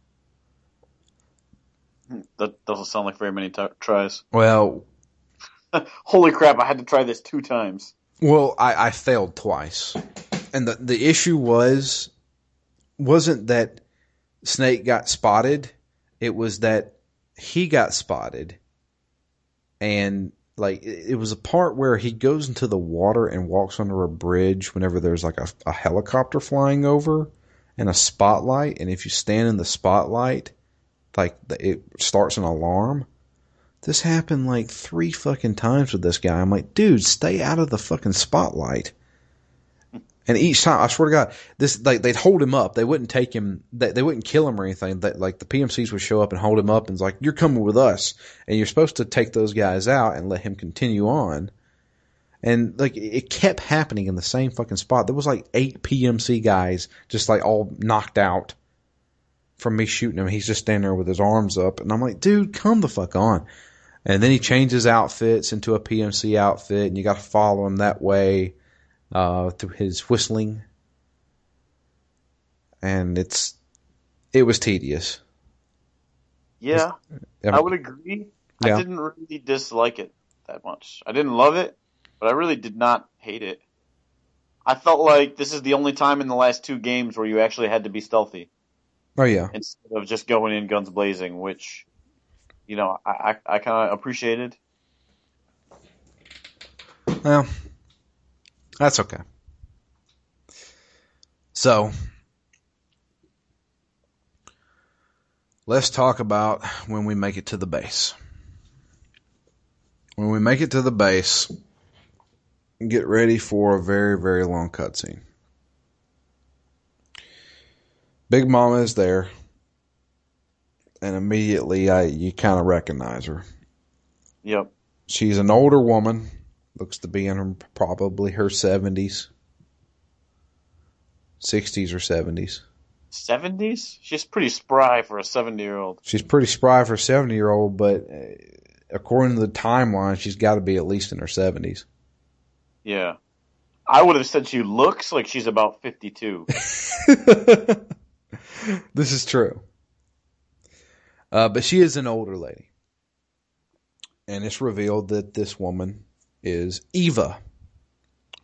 That doesn't sound like very many t- tries. Well, Holy crap! I had to try this two times. Well, I, I failed twice, and the the issue was wasn't that Snake got spotted. It was that he got spotted, and like it, was a part where he goes into the water and walks under a bridge whenever there's like a, a helicopter flying over and a spotlight, and if you stand in the spotlight, like it starts an alarm. This happened like three fucking times with this guy. I'm like, dude, stay out of the fucking spotlight. And each time, I swear to God, this like they'd hold him up. They wouldn't take him. They, they wouldn't kill him or anything. That like the PMCs would show up and hold him up and it's like, "You're coming with us," and you're supposed to take those guys out and let him continue on. And like it kept happening in the same fucking spot. There was like eight PMC guys just like all knocked out from me shooting him. He's just standing there with his arms up, and I'm like, "Dude, come the fuck on." And then he changes outfits into a PMC outfit, and you got to follow him that way uh, through his whistling. And it's it was tedious. Yeah, I would agree. Yeah. I didn't really dislike it that much. I didn't love it, but I really did not hate it. I felt like this is the only time in the last two games where you actually had to be stealthy Oh yeah, instead of just going in guns blazing, which, you know, I, I, I kind of appreciated. well, that's okay. So let's talk about when we make it to the base. When we make it to the base, get ready for a very, very long cutscene. Big Mama is there, and immediately I you kind of recognize her. Yep. She's an older woman, looks to be in her, probably her seventies, sixties or seventies. 70s? She's pretty spry for a 70 year old. She's pretty spry for a seventy year old, but uh, according to the timeline, she's got to be at least in her seventies. Yeah. I would have said she looks like she's about 52. this is true. Uh, but she is an older lady. And it's revealed that this woman is Eva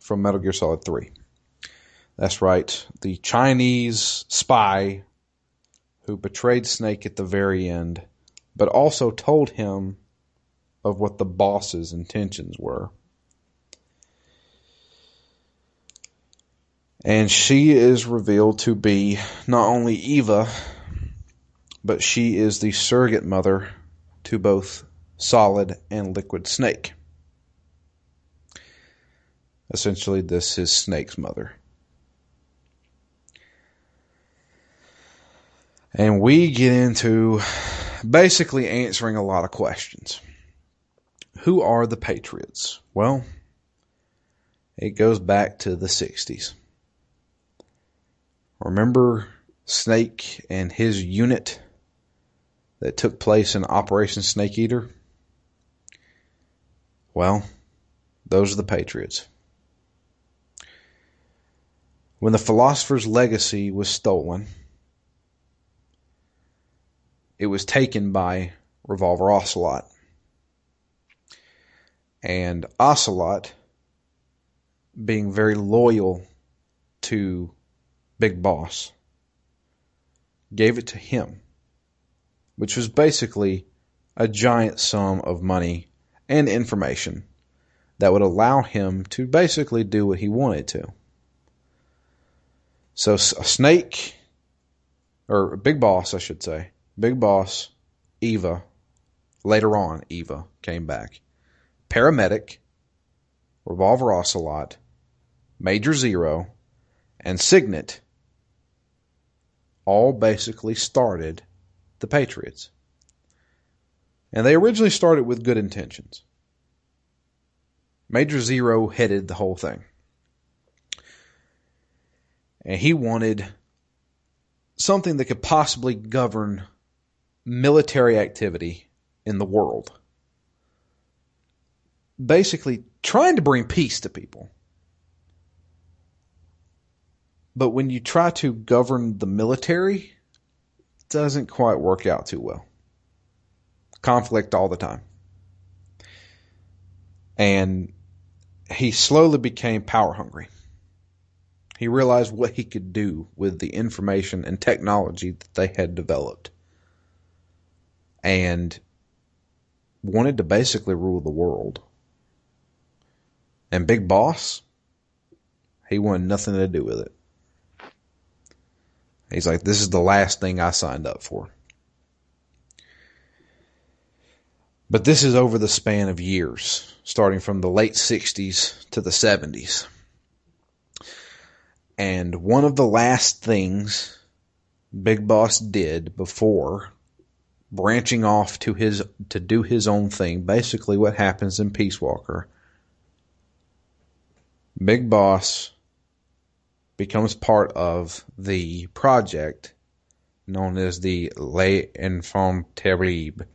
from Metal Gear Solid 3. That's right, the Chinese spy who betrayed Snake at the very end, but also told him of what the boss's intentions were. And she is revealed to be not only Eva, but she is the surrogate mother to both Solid and Liquid Snake. Essentially, this is Snake's mother. And we get into basically answering a lot of questions. Who are the Patriots? Well, it goes back to the 60s. Remember Snake and his unit that took place in Operation Snake Eater? Well, those are the Patriots. When the Philosopher's Legacy was stolen, it was taken by Revolver Ocelot. And Ocelot, being very loyal to Big Boss, gave it to him, which was basically a giant sum of money and information that would allow him to basically do what he wanted to. So a snake, or Big Boss, I should say, Big Boss, Eva, later on, Eva came back. Paramedic, Revolver Ocelot, Major Zero, and Sigint all basically started the Patriots. And they originally started with good intentions. Major Zero headed the whole thing. And he wanted something that could possibly govern military activity in the world. Basically, trying to bring peace to people. But when you try to govern the military, it doesn't quite work out too well. Conflict all the time. And he slowly became power hungry. He realized what he could do with the information and technology that they had developed. And wanted to basically rule the world. And Big Boss, he wanted nothing to do with it. He's like, this is the last thing I signed up for. But this is over the span of years, starting from the late 60s to the 70s. And one of the last things Big Boss did before branching off to his to do his own thing, basically what happens in Peace Walker. Big Boss becomes part of the project known as the Les Enfants Terribles.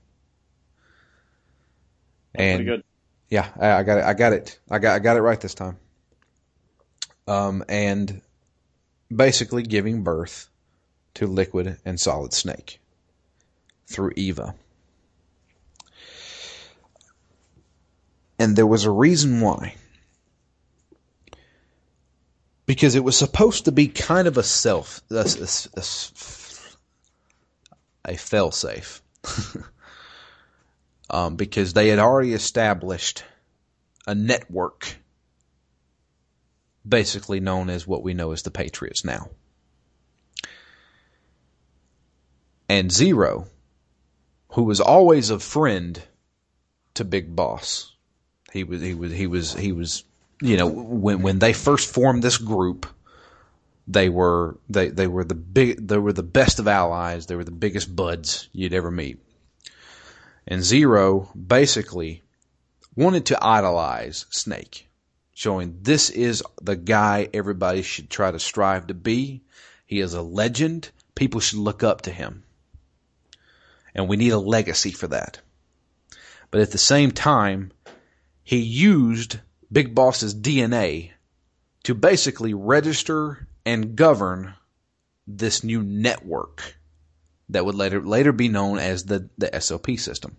And good. yeah, I, I got it. I got it. I got I got it right this time. Um, and basically giving birth to Liquid and Solid Snake through Eva. And there was a reason why. Because it was supposed to be kind of a self, a, a, a, a fail safe. um, because they had already established a network basically known as what we know as the Patriots now. And Zero who was always a friend to Big Boss. He was he was he was he was you know when when they first formed this group, they were they they were the big they were the best of allies. They were the biggest buds you'd ever meet. And Zero basically wanted to idolize Snake, showing this is the guy everybody should try to strive to be. He is a legend. People should look up to him and we need a legacy for that. But at the same time, he used Big Boss's DNA to basically register and govern this new network that would later later be known as the, the SOP system.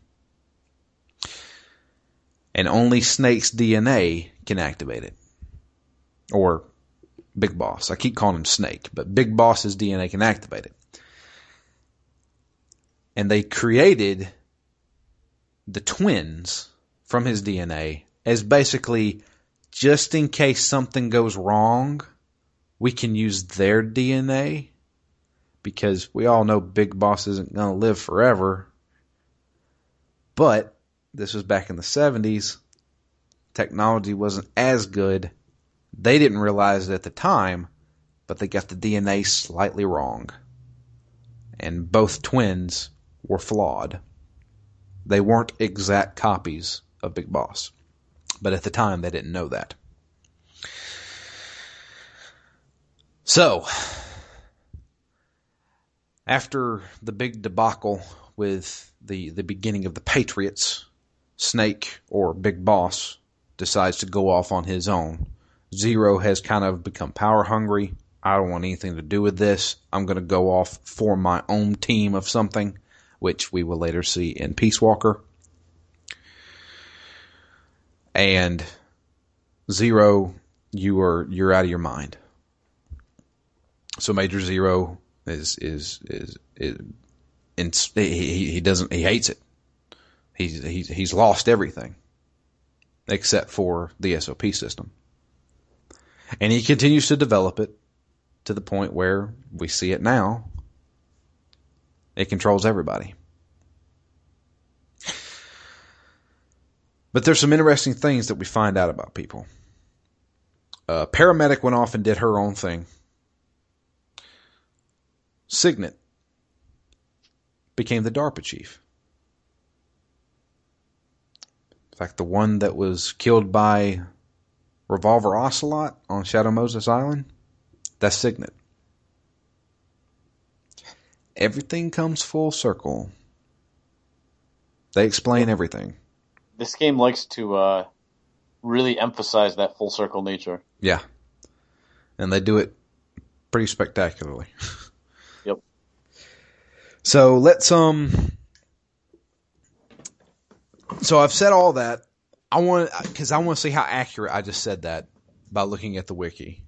And only Snake's DNA can activate it. Or Big Boss. I keep calling him Snake, but Big Boss's DNA can activate it and they created the twins from his DNA as basically just in case something goes wrong, we can use their DNA because we all know Big Boss isn't going to live forever. But this was back in the 70s. Technology wasn't as good. They didn't realize it at the time, but they got the DNA slightly wrong. And both twins were flawed. They weren't exact copies of Big Boss. But at the time, they didn't know that. So, after the big debacle with the, the beginning of the Patriots, Snake, or Big Boss, decides to go off on his own. Zero has kind of become power hungry. I don't want anything to do with this. I'm going to go off for my own team of something which we will later see in Peace Walker. And Zero, you are you're out of your mind. So Major Zero is is is, is in, he he doesn't he hates it. He's he's he's lost everything except for the SOP system. And he continues to develop it to the point where we see it now it controls everybody. But there's some interesting things that we find out about people. Uh, paramedic went off and did her own thing. Sigint became the DARPA chief. In fact, the one that was killed by Revolver Ocelot on Shadow Moses Island, that's Sigint everything comes full circle. They explain everything. This game likes to uh, really emphasize that full circle nature. Yeah. And they do it pretty spectacularly. Yep. So let's um so I've said all that. I want because I want to see how accurate I just said that by looking at the wiki.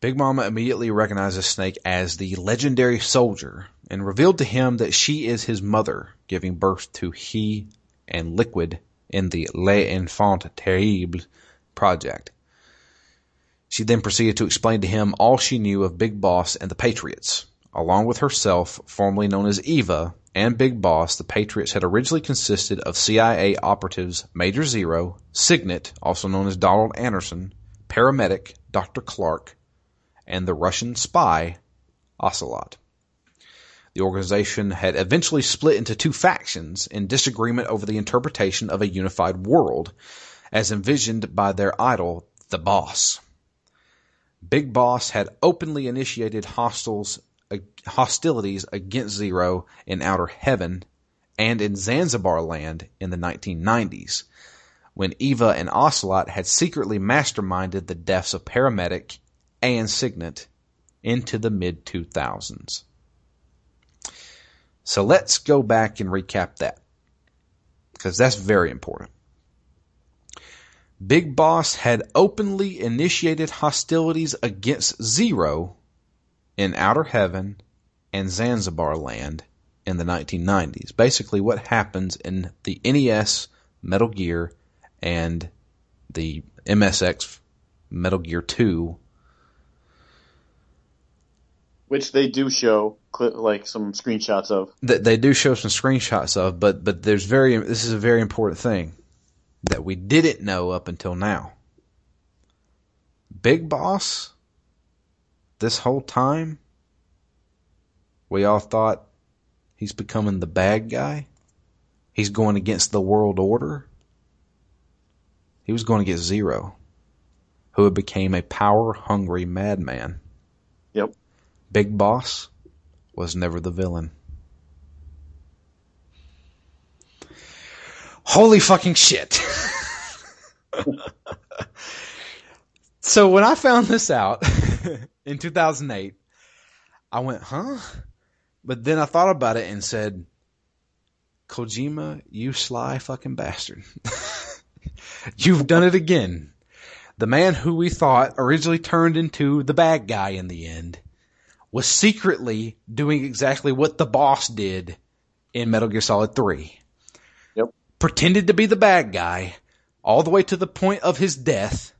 Big Mama immediately recognizes Snake as the legendary soldier and revealed to him that she is his mother, giving birth to he and Liquid in the Les Enfants Terribles project. She then proceeded to explain to him all she knew of Big Boss and the Patriots. Along with herself, formerly known as Eva, and Big Boss, the Patriots had originally consisted of CIA operatives Major Zero, Sigint, also known as Donald Anderson, paramedic Dr. Clark, and the Russian spy Ocelot. The organization had eventually split into two factions in disagreement over the interpretation of a unified world, as envisioned by their idol, the Boss. Big Boss had openly initiated hostiles, hostilities against Zero in Outer Heaven and in Zanzibar land in the 1990s, when Eva and Ocelot had secretly masterminded the deaths of Paramedic and Sigint into the mid 2000s. So let's go back and recap that because that's very important. Big Boss had openly initiated hostilities against Zero in Outer Heaven and Zanzibar land in the 1990s. Basically, what happens in the NES Metal Gear and the MSX Metal Gear 2 which they do show like some screenshots of. That they do show some screenshots of, but but there's very this is a very important thing that we didn't know up until now. Big Boss, this whole time, we all thought he's becoming the bad guy. He's going against the world order. He was going to get Zero, who had became a power hungry madman. Big Boss was never the villain. Holy fucking shit. so when I found this out in 2008, I went, huh? But then I thought about it and said, Kojima, you sly fucking bastard. You've done it again. The man who we thought originally turned into the bad guy in the end was secretly doing exactly what the boss did in Metal Gear Solid 3. Yep. Pretended to be the bad guy all the way to the point of his death,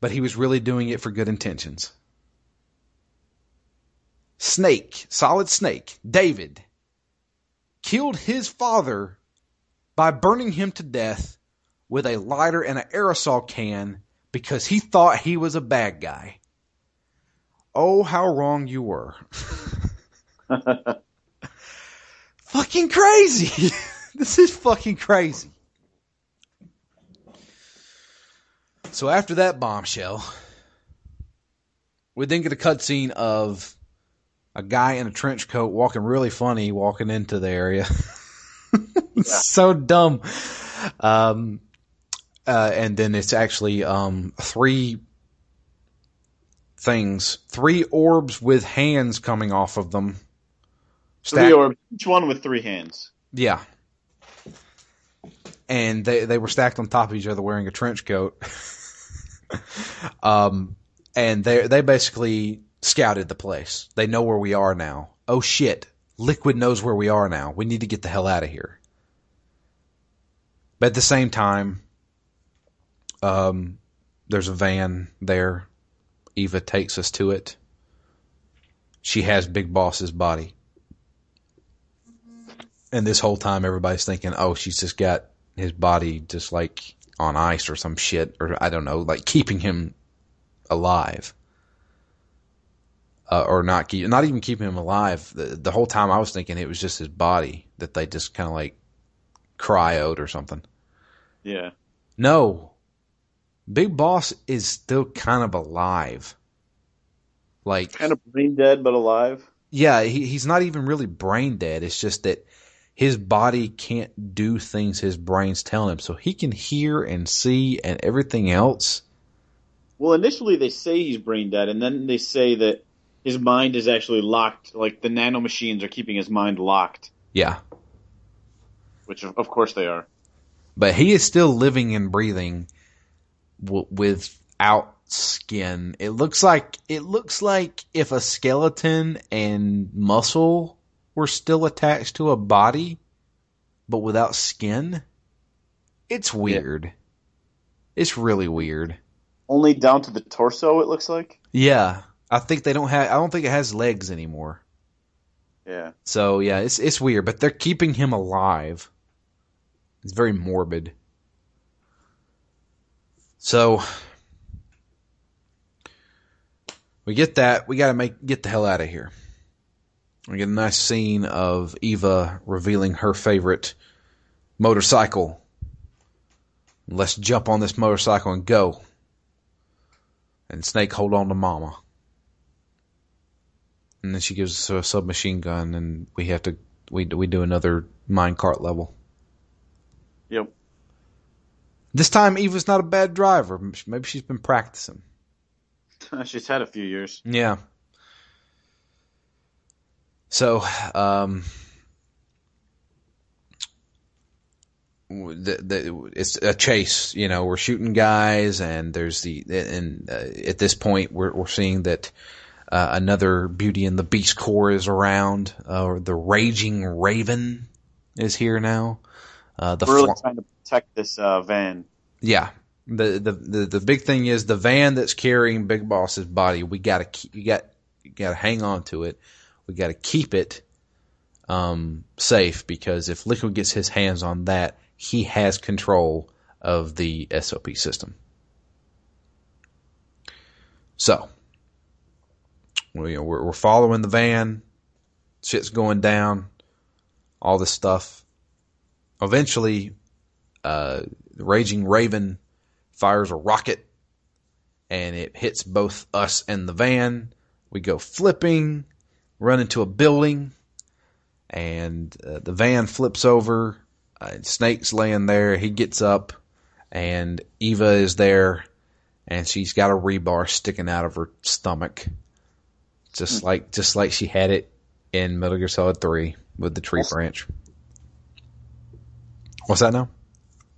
but he was really doing it for good intentions. Snake, Solid Snake, David, killed his father by burning him to death with a lighter and an aerosol can because he thought he was a bad guy. Oh, how wrong you were. fucking crazy. this is fucking crazy. So after that bombshell, we then get a cutscene of a guy in a trench coat walking really funny walking into the area. yeah. so dumb. Um, uh, and then it's actually um, three things, three orbs with hands coming off of them. Stacked. Three orbs, each one with three hands. Yeah. And they they were stacked on top of each other wearing a trench coat. um and they they basically scouted the place. They know where we are now. Oh shit. Liquid knows where we are now. We need to get the hell out of here. But at the same time, um, there's a van there Eva takes us to it. She has Big Boss's body. And this whole time everybody's thinking, oh, she's just got his body just like on ice or some shit, or I don't know, like keeping him alive. Uh, or not keep, not even keeping him alive. The, the whole time I was thinking it was just his body that they just kind of like cryoed or something. Yeah. No, Big Boss is still kind of alive. Like kind of brain dead but alive. Yeah, he, he's not even really brain dead. It's just that his body can't do things his brain's telling him. So he can hear and see and everything else. Well, initially they say he's brain dead, and then they say that his mind is actually locked. Like the nanomachines are keeping his mind locked. Yeah. which of, of course they are. But he is still living and breathing w- without skin. It looks like it looks like if a skeleton and muscle were still attached to a body, but without skin. It's weird. It's really weird. Only down to the torso, it looks like. Yeah, I think they don't have. I don't think it has legs anymore. Yeah. So yeah, it's it's weird, but they're keeping him alive. It's very morbid. So we get that. We got to make get the hell out of here. We get a nice scene of Eva revealing her favorite motorcycle. Let's jump on this motorcycle and go. And Snake hold on to Mama. And then she gives us a submachine gun, and we have to we we do another minecart level. Yep. This time Eva's not a bad driver. Maybe she's been practicing. She's had a few years. Yeah. So, um, the, the, it's a chase. You know, we're shooting guys, and there's the and uh, at this point we're we're seeing that uh, another Beauty and the Beast Corps is around. Uh, the Raging Raven is here now. Uh, the We're really fl- trying to protect this uh, van. yeah. The, the the the big thing is the van that's carrying Big Boss's body. We gotta keep, you got you gotta hang on to it. We gotta keep it um, safe because if Liquid gets his hands on that, he has control of the SOP system. So we, we're, we're following the van. Shit's going down. All this stuff. Eventually, uh, the Raging Raven fires a rocket and it hits both us and the van. We go flipping, run into a building, and uh, the van flips over. Uh, Snake's laying there. He gets up, and Eva is there, and she's got a rebar sticking out of her stomach, just like just like she had it in Metal Gear Solid Three with the tree branch. What's that now?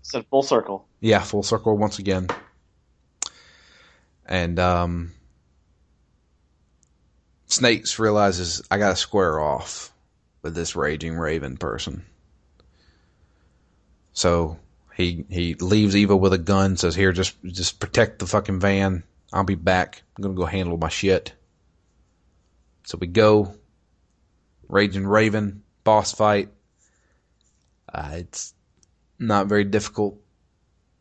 Said full circle. Yeah, full circle once again. And um Snakes realizes I gotta square off with this raging raven person. So he he leaves Eva with a gun, says, Here, just just protect the fucking van. I'll be back. I'm gonna go handle my shit. So we go. Raging Raven, boss fight. Uh, it's not very difficult.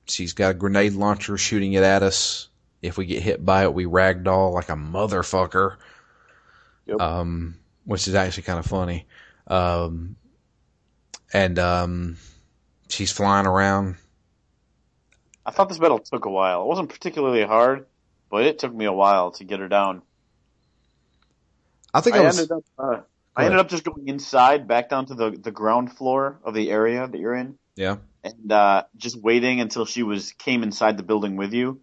She's got a grenade launcher shooting it at us. If we get hit by it, we ragdoll like a motherfucker. Yep. Um, which is actually kind of funny. Um, and um, she's flying around. I thought this battle took a while. It wasn't particularly hard, but it took me a while to get her down. I think I, I was. ended up. Uh, I ended up just going inside, back down to the the ground floor of the area that you're in, yeah. And uh, just waiting until she was came inside the building with you,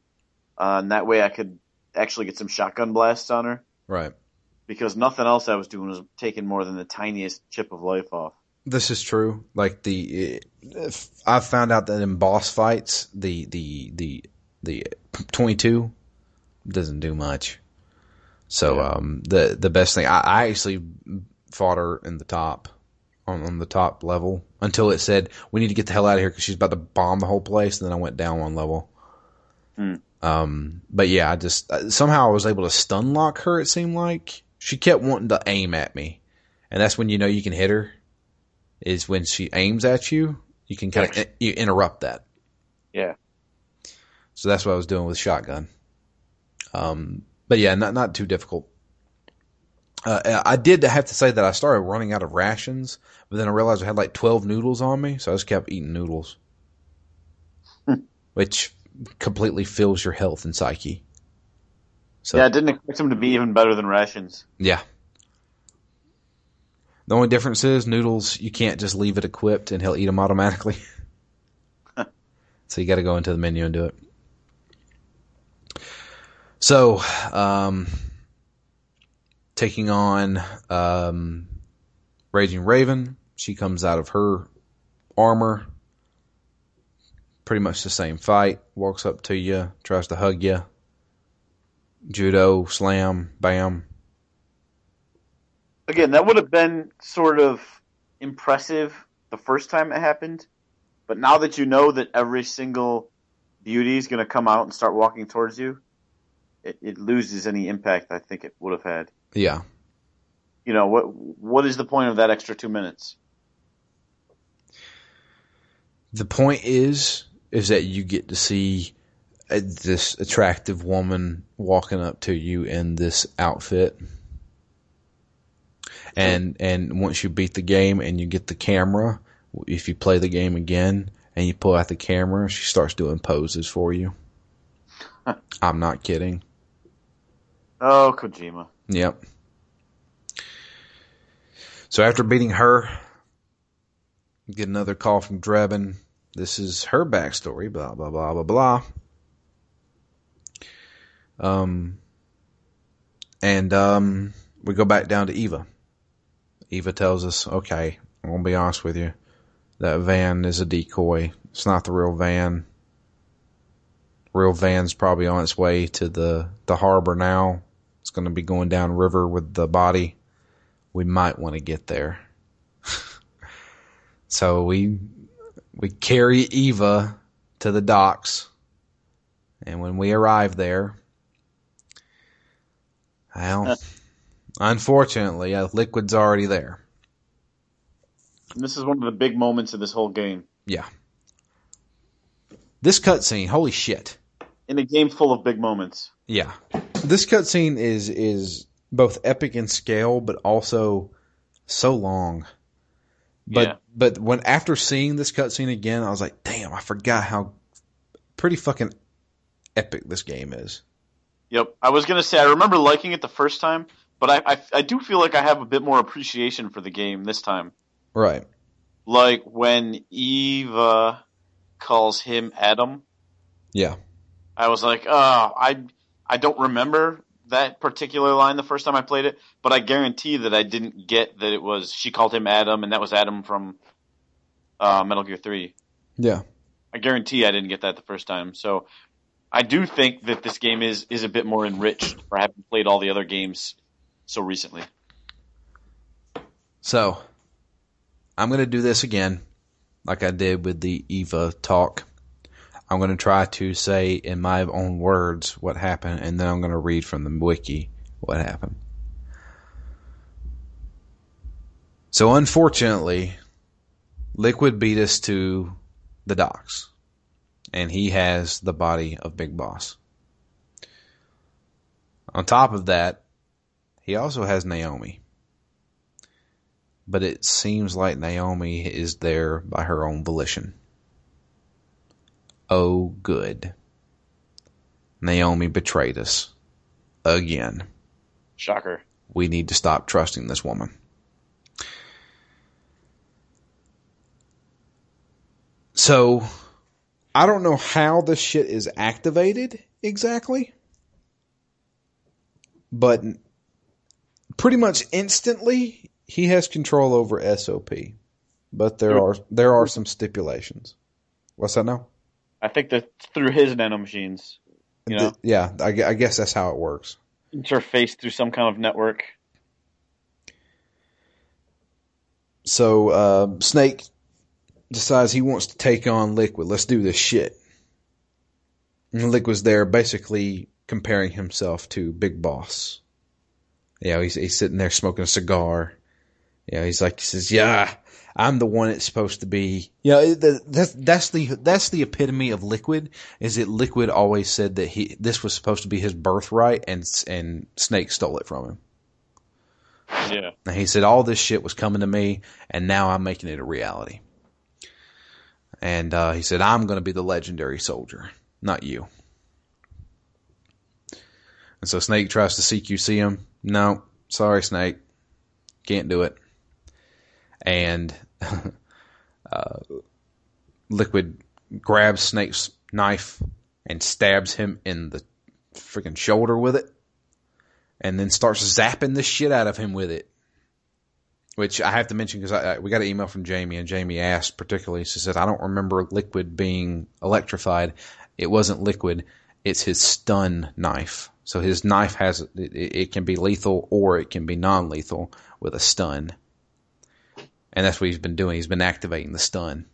uh, and that way I could actually get some shotgun blasts on her. Right. Because nothing else I was doing was taking more than the tiniest chip of life off. This is true. Like the, if I found out that in boss fights, the the the the twenty two doesn't do much. So Yeah. um, the the best thing I, I actually fought her in the top on, on the top level until it said we need to get the hell out of here because she's about to bomb the whole place. And then I went down one level. Hmm. Um, but yeah, I just uh, somehow I was able to stun lock her. It seemed like she kept wanting to aim at me, and that's when you know you can hit her. Is when she aims at you, you can kind of you interrupt that. Yeah. So that's what I was doing with shotgun. Um, but yeah, not not too difficult. Uh, I did have to say that I started running out of rations, but then I realized I had like twelve noodles on me, so I just kept eating noodles, which completely fills your health and psyche. So yeah, I didn't expect them to be even better than rations. yeah. The only difference is noodles. You can't just leave it equipped and he'll eat them automatically. so you got to go into the menu and do it. So, um, taking on um, Raging Raven, she comes out of her armor. Pretty much the same fight. Walks up to you, tries to hug you. Judo, slam, bam. Again, that would have been sort of impressive the first time it happened, but now that you know that every single beauty is going to come out and start walking towards you, it, it loses any impact I think it would have had. Yeah. You know what? What is the point of that extra two minutes? The point is, is that you get to see uh, this attractive woman walking up to you in this outfit. And and once you beat the game and you get the camera, if you play the game again and you pull out the camera, she starts doing poses for you. I'm not kidding. Oh, Kojima. Yep. So after beating her, get another call from Drebin. This is her backstory, blah, blah, blah, blah, blah. Um, and, um, we go back down to Eva. Eva tells us, okay, I'm going to be honest with you. That van is a decoy. It's not the real van. Real van's probably on its way to the, the harbor now. It's going to be going down river with the body. We might want to get there. so we, we carry Eva to the docks. And when we arrive there, well, unfortunately, uh, Liquid's already there. And this is one of the big moments of this whole game. Yeah. This cutscene, holy shit. In a game full of big moments. Yeah. This cutscene is is both epic in scale, but also so long. But Yeah. but when after seeing this cutscene again, I was like, damn, I forgot how pretty fucking epic this game is. Yep. I was gonna say I remember liking it the first time, but I, I I do feel like I have a bit more appreciation for the game this time. Right. Like when Eva calls him Adam, Yeah. I was like, oh, I I don't remember that particular line the first time I played it, but I guarantee that I didn't get that it was she called him Adam and that was Adam from uh, Metal Gear Three. Yeah. I guarantee I didn't get that the first time. So I do think that this game is is a bit more enriched for having played all the other games so recently. So I'm gonna do this again, like I did with the Eva talk. I'm gonna try to say in my own words what happened, and then I'm gonna read from the wiki what happened. So unfortunately, Liquid beat us to the docks, and he has the body of Big Boss. On top of that, he also has Naomi. But it seems like Naomi is there by her own volition. Oh, good. Naomi betrayed us. Again. Shocker. We need to stop trusting this woman. So, I don't know how this shit is activated exactly, but pretty much instantly he has control over SOP. But there are there are some stipulations. What's that now? I think that through his nanomachines, you know, yeah, I, I guess that's how it works. interface through some kind of network. So uh, Snake decides he wants to take on Liquid. Let's do this shit. And Liquid's there basically comparing himself to Big Boss. Yeah, he's, he's sitting there smoking a cigar. Yeah, he's like, he says, yeah, I'm the one it's supposed to be. Yeah, it- that- that's, that's the, that's the epitome of Liquid, is that Liquid always said that he, this was supposed to be his birthright and, and Snake stole it from him. Yeah. And he said all this shit was coming to me, and now I'm making it a reality. And uh, he said I'm going to be the legendary soldier, not you. And so Snake tries to CQC him. No, sorry, Snake, can't do it. And uh, Liquid grabs Snake's knife and stabs him in the freaking shoulder with it and then starts zapping the shit out of him with it. which I have to mention because we got an email from Jamie, and Jamie asked particularly. She said, "I don't remember liquid being electrified. It wasn't liquid. It's his stun knife. So his knife has it, it can be lethal or it can be non-lethal with a stun, and that's what he's been doing. He's been activating the stun."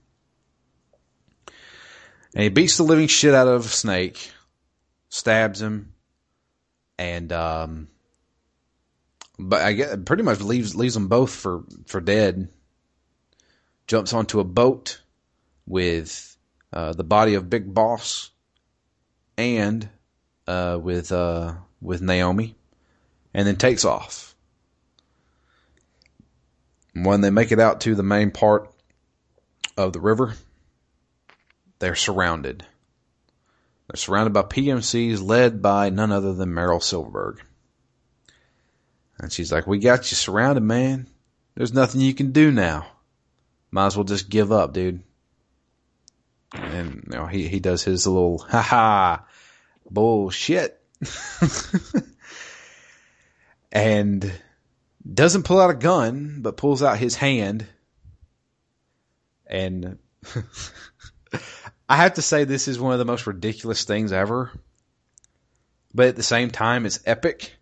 And he beats the living shit out of Snake, stabs him, and um, but I get pretty much leaves leaves them both for for dead. Jumps onto a boat with uh, the body of Big Boss and uh, with uh, with Naomi, and then takes off. When they make it out to the main part of the river, they're surrounded. They're surrounded by PMCs led by none other than Meryl Silverburgh. And she's like, we got you surrounded, man. There's nothing you can do now. Might as well just give up, dude. And you know, he, he does his little, ha ha, bullshit. and doesn't pull out a gun, but pulls out his hand. And I have to say this is one of the most ridiculous things ever. But at the same time, it's epic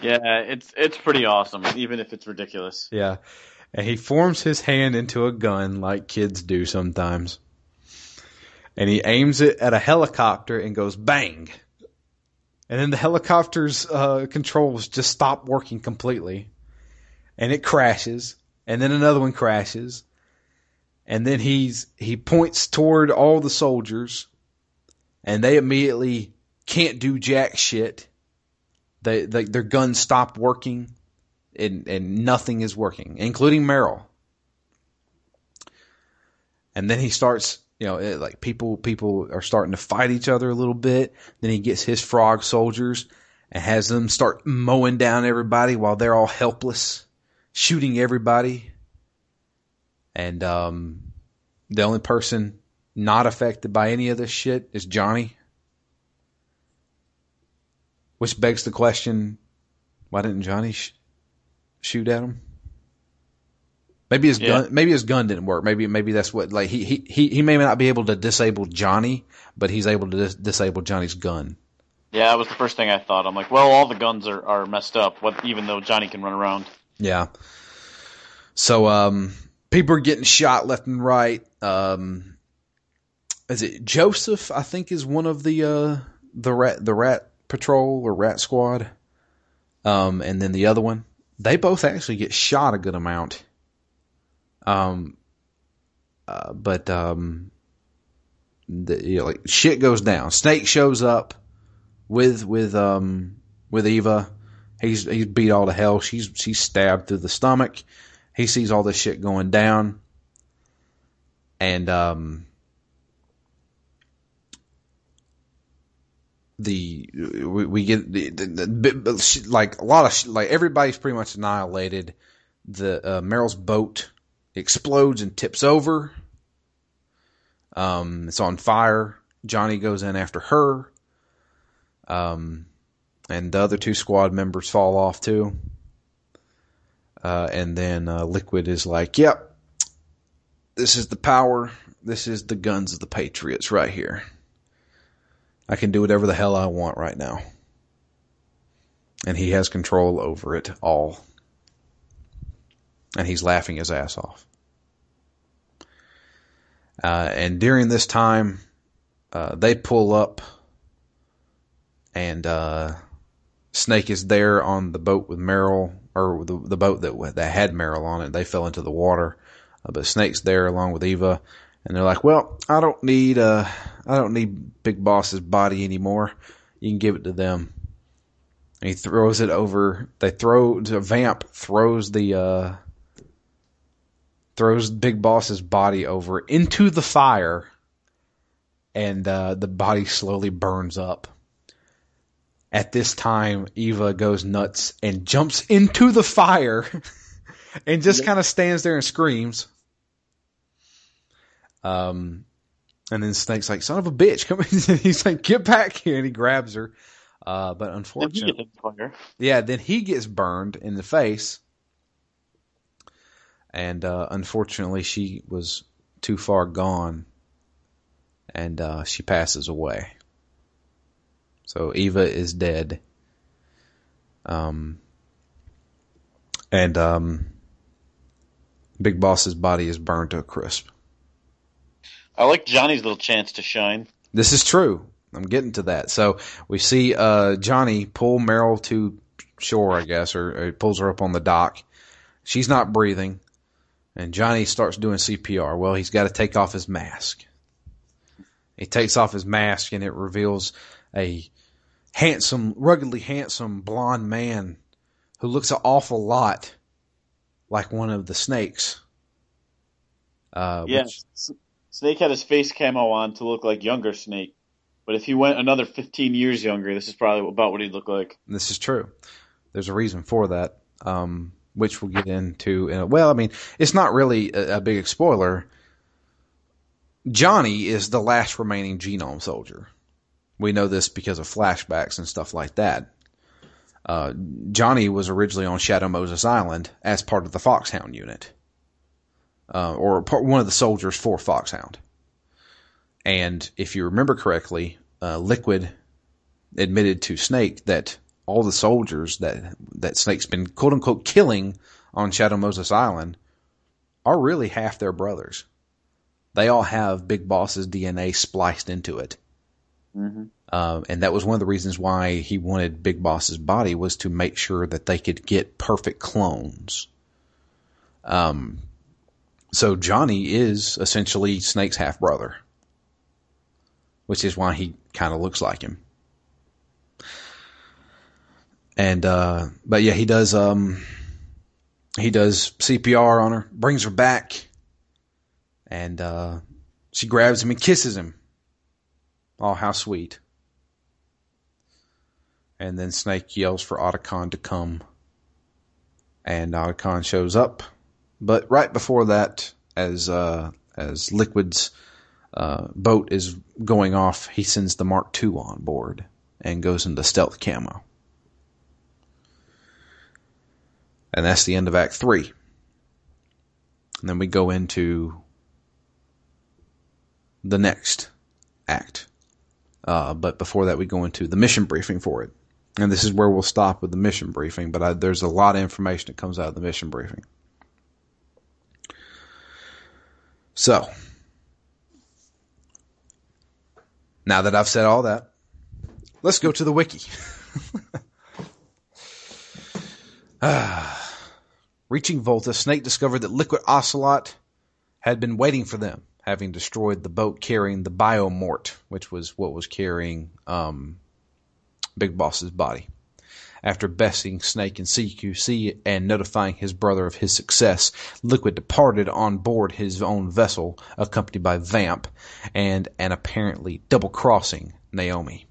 yeah, it's it's pretty awesome, even if it's ridiculous. Yeah. And he forms his hand into a gun like kids do sometimes. And he aims it at a helicopter and goes bang. And then the helicopter's uh, controls just stop working completely. And it crashes. And then another one crashes. And then he's he points toward all the soldiers and they immediately can't do jack shit they, they, their guns stop working, and, and nothing is working, including Meryl. And then he starts, you know, it, like people people are starting to fight each other a little bit. Then he gets his frog soldiers and has them start mowing down everybody while they're all helpless, shooting everybody. And um, the only person not affected by any of this shit is Johnny. Which begs the question, why didn't Johnny sh- shoot at him? Maybe his yeah. gun, maybe his gun didn't work. Maybe, maybe that's what, like, he, he, he may not be able to disable Johnny, but he's able to dis- disable Johnny's gun. Yeah, that was the first thing I thought. I'm like, well, all the guns are, are messed up, what, even though Johnny can run around. Yeah. So, um, people are getting shot left and right. Um, is it Joseph? I think is one of the, uh, the rat, the rat Patrol or Rat Squad, um, and then the other one, they both actually get shot a good amount. Um, uh, but um, the, you know, like shit goes down. Snake shows up with with um with Eva. He's he's beat all to hell. She's she's stabbed through the stomach. He sees all this shit going down, and um the we, we get the, the, the, like a lot of like everybody's pretty much annihilated. The uh, Meryl's boat explodes and tips over. Um, it's on fire. Johnny goes in after her. Um, and the other two squad members fall off too. Uh, and then uh, Liquid is like, "Yep, this is the power. This is the guns of the Patriots right here." I can do whatever the hell I want right now. And he has control over it all. And he's laughing his ass off. Uh, and during this time, uh, they pull up, and uh, Snake is there on the boat with Meryl, or the, the boat that that had Meryl on it. They fell into the water, uh, but Snake's there along with Eva, and they're like, "Well, I don't need uh, I don't need Big Boss's body anymore. You can give it to them." And he throws it over. They throw vamp throws the uh, throws Big Boss's body over into the fire, and uh, the body slowly burns up. At this time, Eva goes nuts and jumps into the fire, and just kind of stands there and screams. Um, and then Snake's like, son of a bitch, come in. He's like, get back here. And he grabs her. Uh, but unfortunately, yeah, then he gets burned in the face. And uh, unfortunately, she was too far gone, and uh, she passes away. So Eva is dead. Um, and um, Big Boss's body is burned to a crisp. I like Johnny's little chance to shine. This is true. I'm getting to that. So we see uh, Johnny pull Meryl to shore, I guess, or, or pulls her up on the dock. She's not breathing, and Johnny starts doing CPR. Well, he's got to take off his mask. He takes off his mask, and it reveals a handsome, ruggedly handsome blonde man who looks an awful lot like one of the snakes. Uh, yeah, which... Snake had his face camo on to look like younger Snake. But if he went another 15 years younger, this is probably about what he'd look like. This is true. There's a reason for that, um, which we'll get into. In a, well, I mean, it's not really a, a big spoiler. Johnny is the last remaining genome soldier. We know this because of flashbacks and stuff like that. Uh, Johnny was originally on Shadow Moses Island as part of the Foxhound unit, uh, or part, one of the soldiers for Foxhound. And if you remember correctly, uh, Liquid admitted to Snake that all the soldiers that that Snake's been quote unquote killing on Shadow Moses Island are really half their brothers. They all have Big Boss's DNA spliced into it. Mm-hmm. Uh, and that was one of the reasons why he wanted Big Boss's body was to make sure that they could get perfect clones. Um, so Johnny is essentially Snake's half brother, which is why he kind of looks like him. And uh, but yeah, he does um, he does CPR on her, brings her back, and uh, she grabs him and kisses him Oh, how sweet. And then Snake yells for Otacon to come. And Otacon shows up. But right before that, as uh, as Liquid's uh, boat is going off, he sends the Mark II on board and goes into stealth camo. And that's the end of Act 3. And then we go into the next act. Uh, but before that, we go into the mission briefing for it. And this is where we'll stop with the mission briefing, but I, there's a lot of information that comes out of the mission briefing. So, now that I've said all that, let's go to the wiki. ah. Reaching Volta, Snake discovered that Liquid Ocelot had been waiting for them having destroyed the boat carrying the biomort, which was what was carrying um, Big Boss's body. After besting Snake in CQC and notifying his brother of his success, Liquid departed on board his own vessel, accompanied by Vamp and an apparently double-crossing Naomi.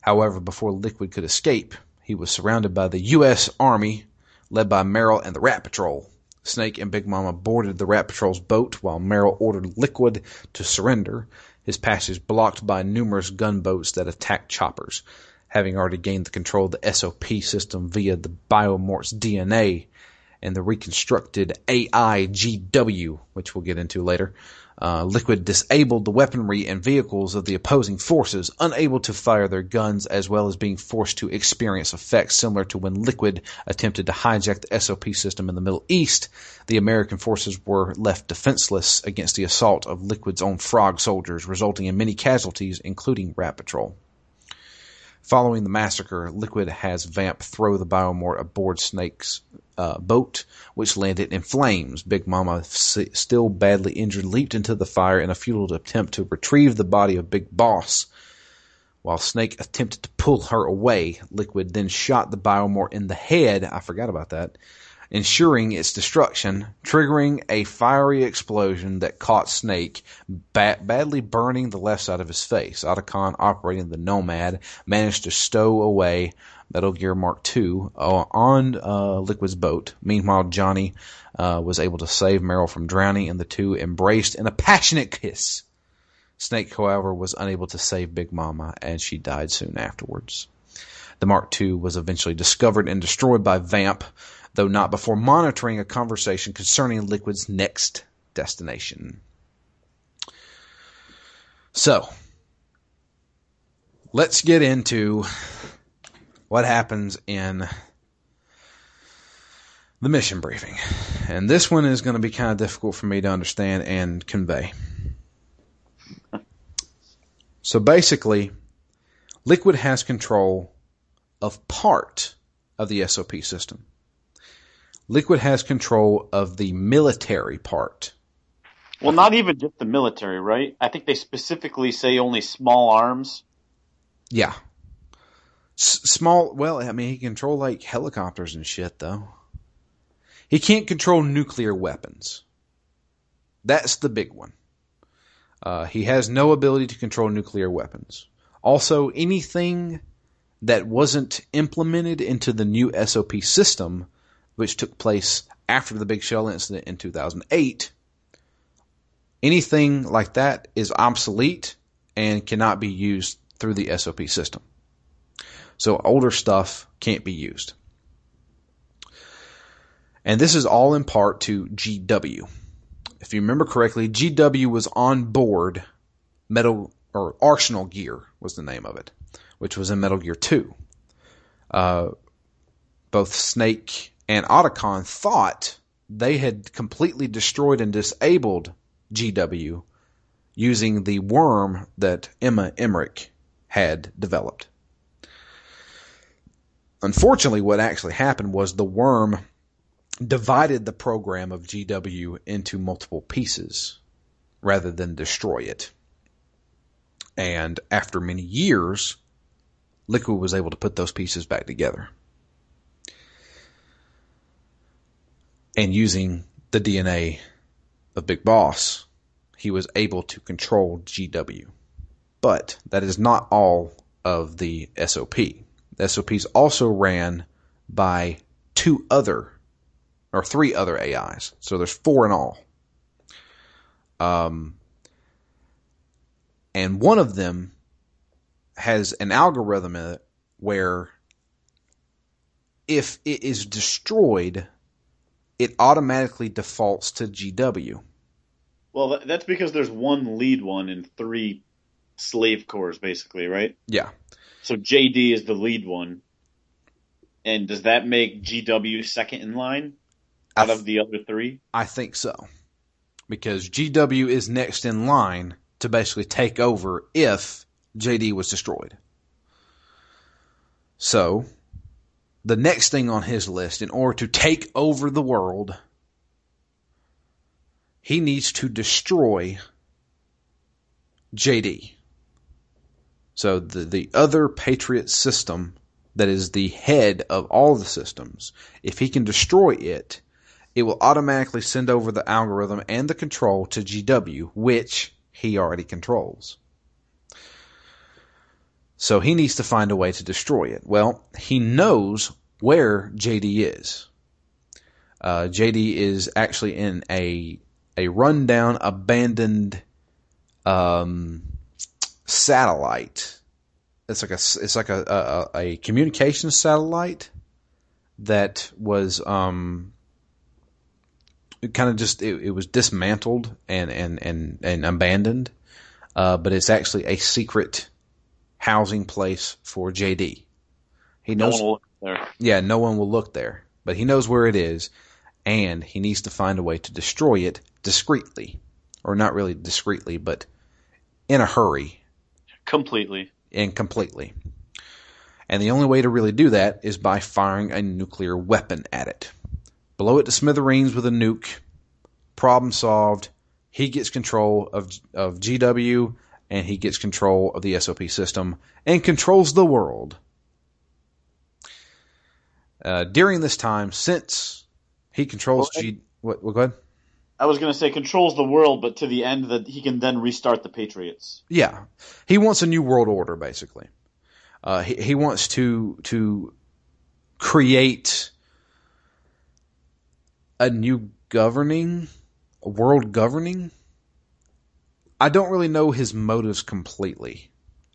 However, before Liquid could escape, he was surrounded by the U.S. Army, led by Meryl and the Rat Patrol. Snake and Big Mama boarded the Rat Patrol's boat while Meryl ordered Liquid to surrender, his passage blocked by numerous gunboats that attacked choppers. Having already gained the control of the SOP system via the Biomort's DNA and the reconstructed AIGW, which we'll get into later, uh, Liquid disabled the weaponry and vehicles of the opposing forces, unable to fire their guns, as well as being forced to experience effects similar to when Liquid attempted to hijack the SOP system in the Middle East. The American forces were left defenseless against the assault of Liquid's own frog soldiers, resulting in many casualties, including Rat Patrol. Following the massacre, Liquid has Vamp throw the biomort aboard Snake's uh, boat, which landed in flames. Big Mama, still badly injured, leaped into the fire in a futile attempt to retrieve the body of Big Boss. While Snake attempted to pull her away, Liquid then shot the biomort in the head. I forgot about that ensuring its destruction, triggering a fiery explosion that caught Snake, ba- badly burning the left side of his face. Otacon, operating the Nomad, managed to stow away Metal Gear Mark II uh, on uh, Liquid's boat. Meanwhile, Johnny uh, was able to save Meryl from drowning, and the two embraced in a passionate kiss. Snake, however, was unable to save Big Mama, and she died soon afterwards. The Mark II was eventually discovered and destroyed by Vamp, though not before monitoring a conversation concerning Liquid's next destination. So, let's get into what happens in the mission briefing. And this one is going to be kind of difficult for me to understand and convey. So basically, Liquid has control of part of the SOP system. Liquid has control of the military part. Well, not even just the military, right? I think they specifically say only small arms. Yeah. Small, well, I mean, he can control like helicopters and shit, though. He can't control nuclear weapons. That's the big one. Uh, he has no ability to control nuclear weapons. Also, anything that wasn't implemented into the new SOP system, which took place after the Big Shell incident in 2008, anything like that is obsolete and cannot be used through the SOP system. So older stuff can't be used. And this is all in part to GW. If you remember correctly, GW was on board Metal or Arsenal Gear was the name of it, which was in Metal Gear 2. Uh, both Snake and Otacon thought they had completely destroyed and disabled GW using the worm that Emma Emmerich had developed. Unfortunately, what actually happened was the worm divided the program of GW into multiple pieces rather than destroy it. And after many years, Liquid was able to put those pieces back together. And using the DNA of Big Boss, he was able to control GW. But that is not all of the SOP. The SOPs also ran by two other or three other AIs. So there's four in all. Um, and one of them has an algorithm in it where if it is destroyed, it automatically defaults to GW. Well, that's because there's one lead one and three slave cores, basically, right? Yeah. So JD is the lead one. And does that make GW second in line out th- of the other three? I think so. Because GW is next in line to basically take over if JD was destroyed. So, the next thing on his list, in order to take over the world, he needs to destroy JD. So the, the other Patriot system that is the head of all the systems, if he can destroy it, it will automatically send over the algorithm and the control to GW, which he already controls. So he needs to find a way to destroy it. Well, he knows where JD is. Uh, JD is actually in a a rundown, abandoned um, satellite. It's like a it's like a a, a communication satellite that was um, kind of just it, it, was dismantled and and and and abandoned, uh, but it's actually a secret housing place for JD. He No knows. one will look there. yeah, no one will look there, but he knows where it is, and he needs to find a way to destroy it discreetly, or not really discreetly, but in a hurry Completely. and completely. And the only way to really do that is by firing a nuclear weapon at it. Blow it to smithereens with a nuke. Problem solved. He gets control of of GW and he gets control of the SOP system and controls the world. Uh, during this time, since he controls Well, G, what? what go ahead. I was going to say controls the world, but to the end that he can then restart the Patriots. Yeah, he wants a new world order, basically. Uh, he he wants to to create a new governing, a world governing. I don't really know his motives completely.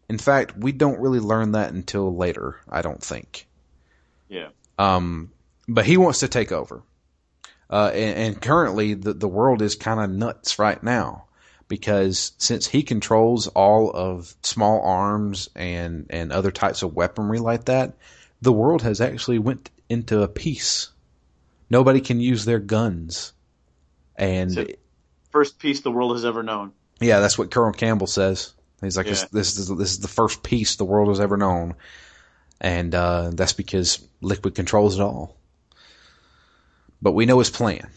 In fact, we don't really learn that until later. I don't think. Yeah. Um, but he wants to take over. Uh, and, and currently the, the world is kind of nuts right now because since he controls all of small arms and, and other types of weaponry like that, the world has actually went into a peace. Nobody can use their guns. And So- First peace the world has ever known. yeah, that's what Colonel Campbell says. He's like, this, this is this is the first peace the world has ever known, and uh, that's because Liquid controls it all. But we know his plan,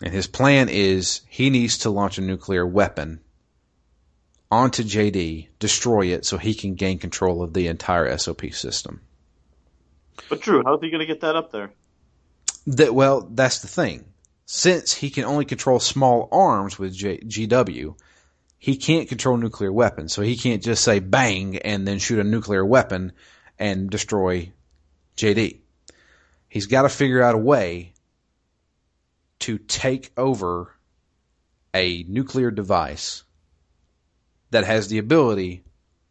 and his plan is he needs to launch a nuclear weapon onto JD, destroy it, so he can gain control of the entire SOP system. But Drew, how's he going to get that up there? That well, that's the thing. Since he can only control small arms with J- GW, he can't control nuclear weapons. So he can't just say bang and then shoot a nuclear weapon and destroy JD. He's got to figure out a way to take over a nuclear device that has the ability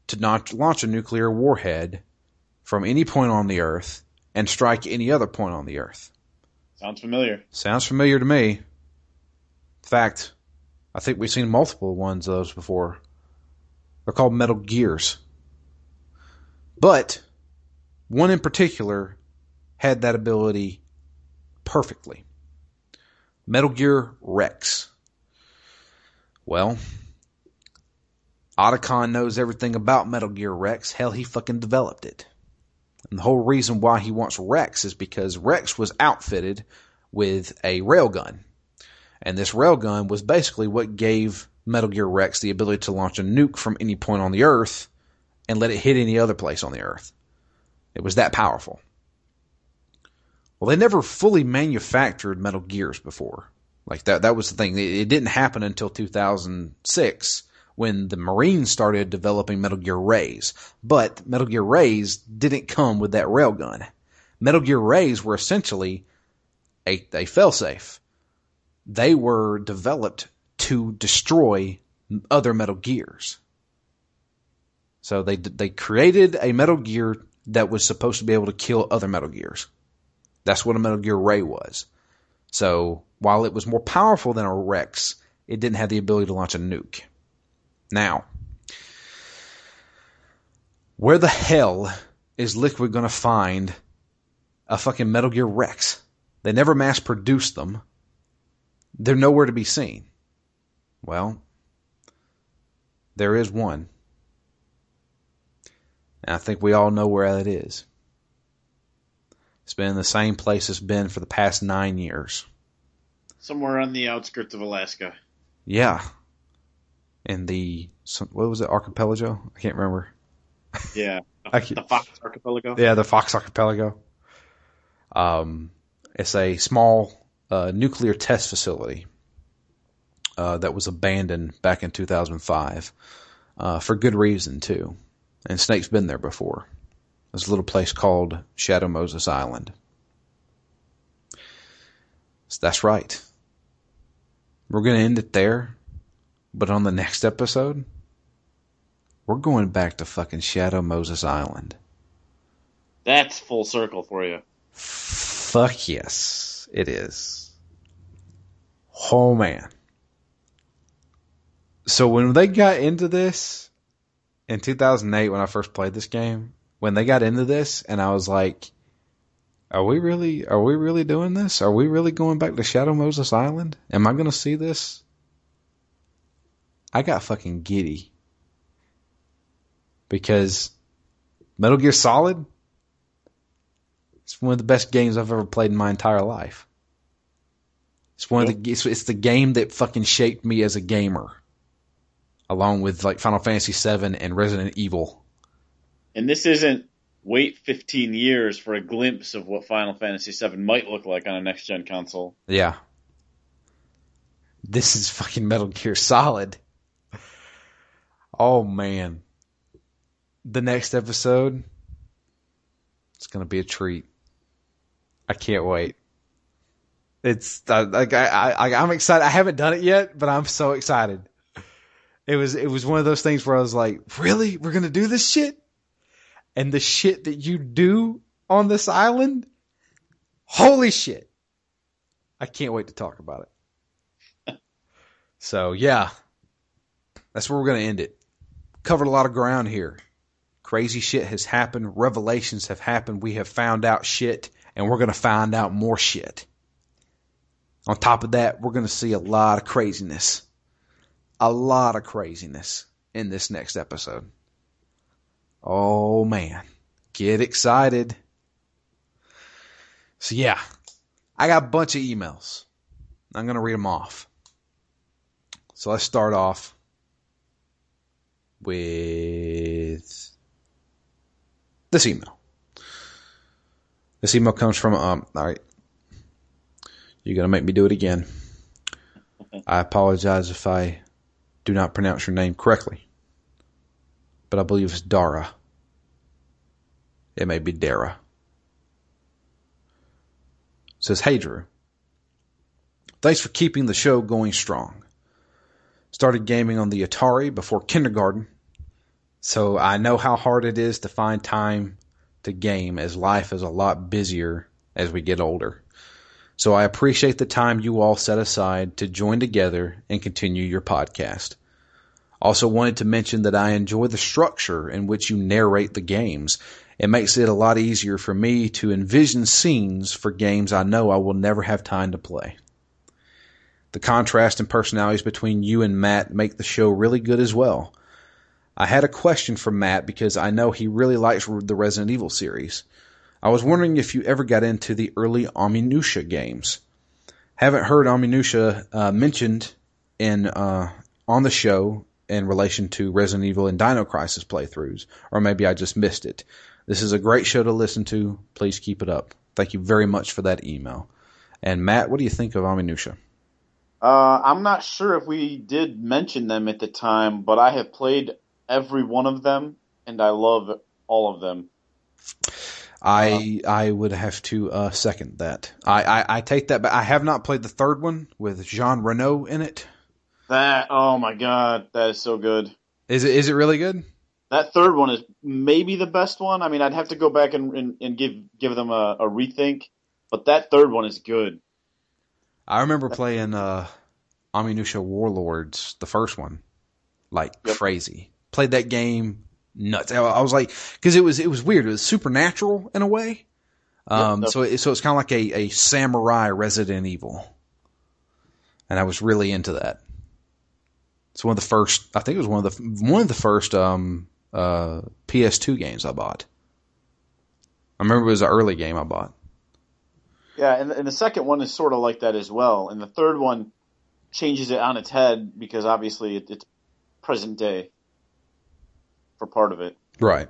to not launch a nuclear warhead from any point on the earth and strike any other point on the earth. Sounds familiar. Sounds familiar to me. In fact, I think we've seen multiple ones of those before. They're called Metal Gears. But one in particular had that ability perfectly. Metal Gear Rex. Well, Otacon knows everything about Metal Gear Rex. Hell, he fucking developed it. And the whole reason why he wants Rex is because Rex was outfitted with a railgun. And this railgun was basically what gave Metal Gear Rex the ability to launch a nuke from any point on the Earth and let it hit any other place on the Earth. It was that powerful. Well, they never fully manufactured Metal Gears before. Like that, that was the thing. It, didn't happen until 2006 when the Marines started developing Metal Gear Rays. But Metal Gear Rays didn't come with that railgun. Metal Gear Rays were essentially a, a failsafe. They were developed to destroy other Metal Gears. So they they created a Metal Gear that was supposed to be able to kill other Metal Gears. That's what a Metal Gear Ray was. So while it was more powerful than a Rex, it didn't have the ability to launch a nuke. Now, where the hell is Liquid going to find a fucking Metal Gear Rex? They never mass produced them. They're nowhere to be seen. Well, there is one. And I think we all know where that is. It's been in the same place it's been for the past nine years. Somewhere on the outskirts of Alaska. Yeah. In the, some- what was it, archipelago? I can't remember. Yeah. I The Fox Archipelago. Yeah, the Fox Archipelago. Um, it's a small uh, nuclear test facility uh, that was abandoned back in 2005 uh, for good reason too. And Snake's been there before. There's a little place called Shadow Moses Island. So that's right. We're gonna end it there, but on the next episode, we're going back to fucking Shadow Moses Island. That's full circle for you. Fuck yes, it is. Oh man. So when they got into this in 2008 when I first played this game, when they got into this and I was like, are we really are we really doing this? Are we really going back to Shadow Moses Island? Am I going to see this? I got fucking giddy. Because Metal Gear Solid it's one of the best games I've ever played in my entire life. It's one of the it's, it's the game that fucking shaped me as a gamer, along with like Final Fantasy VII and Resident Evil. And this isn't wait 15 years for a glimpse of what Final Fantasy VII might look like on a next gen console. Yeah, this is fucking Metal Gear Solid. Oh man, the next episode, it's gonna be a treat. I can't wait. It's like I, I I'm excited. I haven't done it yet, but I'm so excited. It was it was one of those things where I was like, really, we're gonna do this shit, and the shit that you do on this island Holy shit. I can't wait to talk about it. so, yeah. That's where we're going to end it. Covered a lot of ground here. Crazy shit has happened. Revelations have happened. We have found out shit, and we're going to find out more shit. On top of that, we're going to see a lot of craziness. A lot of craziness in this next episode. Oh man, get excited. So yeah, I got a bunch of emails. I'm going to read them off. So let's start off with this email. This email comes from, um, all right. You're going to make me do it again. I apologize if I do not pronounce your name correctly. But I believe it's Dara. It may be Dara. It says, Hey Drew. Thanks for keeping the show going strong. Started gaming on the Atari before kindergarten, so I know how hard it is to find time to game as life is a lot busier as we get older. So I appreciate the time you all set aside to join together and continue your podcast. Also wanted to mention that I enjoy the structure in which you narrate the games. It makes it a lot easier for me to envision scenes for games I know I will never have time to play. The contrast in personalities between you and Matt make the show really good as well. I had a question for Matt because I know he really likes the Resident Evil series. I was wondering if you ever got into the early Onimusha games. Haven't heard Onimusha uh, mentioned in uh, on the show in relation to Resident Evil and Dino Crisis playthroughs, or maybe I just missed it. This is a great show to listen to. Please keep it up. Thank you very much for that email. And Matt, what do you think of Onimusha? Uh, I'm not sure if we did mention them at the time, but I have played every one of them, and I love all of them. I uh, I would have to uh, second that. I, I, I take that back. I have not played the third one with Jean Reno in it. That oh my god, that is so good. Is it is it really good? That third one is maybe the best one. I mean, I'd have to go back and and, and give give them a, a, rethink, but that third one is good. I remember playing uh, Warlords, the first one, like yep. crazy. Played that game nuts. I was like, because it was it was weird. It was supernatural in a way. Um, yep, so it, so it's kind of like a a samurai Resident Evil, and I was really into that. It's one of the first. I think it was one of the one of the first um, uh, PS2 games I bought. I remember it was an early game I bought. Yeah, and, and the second one is sort of like that as well, and the third one changes it on its head because obviously it, it's present day for part of it. Right.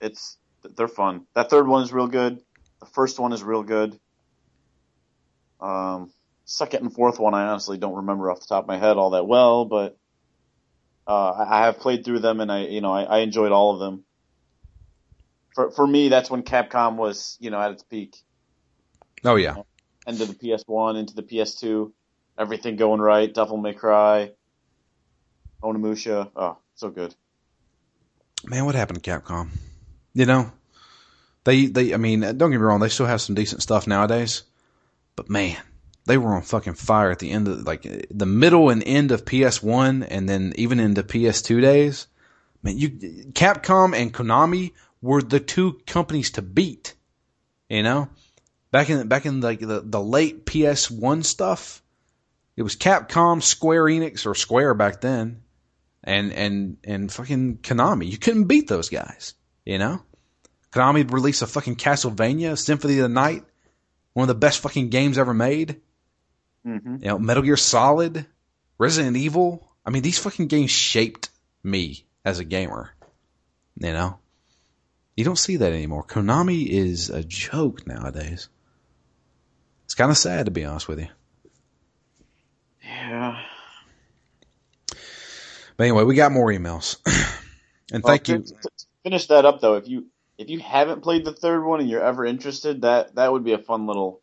It's they're fun. That third one is real good. The first one is real good. Um, second and fourth one, I honestly don't remember off the top of my head all that well, but uh, I have played through them and I, you know, I, I enjoyed all of them. For for me, that's when Capcom was, you know, at its peak. Oh yeah. You know, end of the PS1 into the PS2, everything going right. Devil May Cry, Onimusha, oh, so good man, what happened to Capcom? You know, they they I mean, don't get me wrong, they still have some decent stuff nowadays, but man, they were on fucking fire at the end of like the middle and end of PS1 and then even into PS2 days. Man, you Capcom and Konami were the two companies to beat. You know, back in back in like the, the late PS1 stuff, it was Capcom, Square Enix or Square back then, and and and fucking Konami. You couldn't beat those guys, you know. Konami released a fucking Castlevania Symphony of the Night, one of the best fucking games ever made. Mm-hmm. You know, Metal Gear Solid, Resident Evil. I mean, these fucking games shaped me as a gamer. You know, you don't see that anymore. Konami is a joke nowadays. It's kind of sad to be honest with you. Yeah. But anyway, we got more emails. and well, thank you. Finish that up though. If you if you haven't played the third one and you're ever interested, that that would be a fun little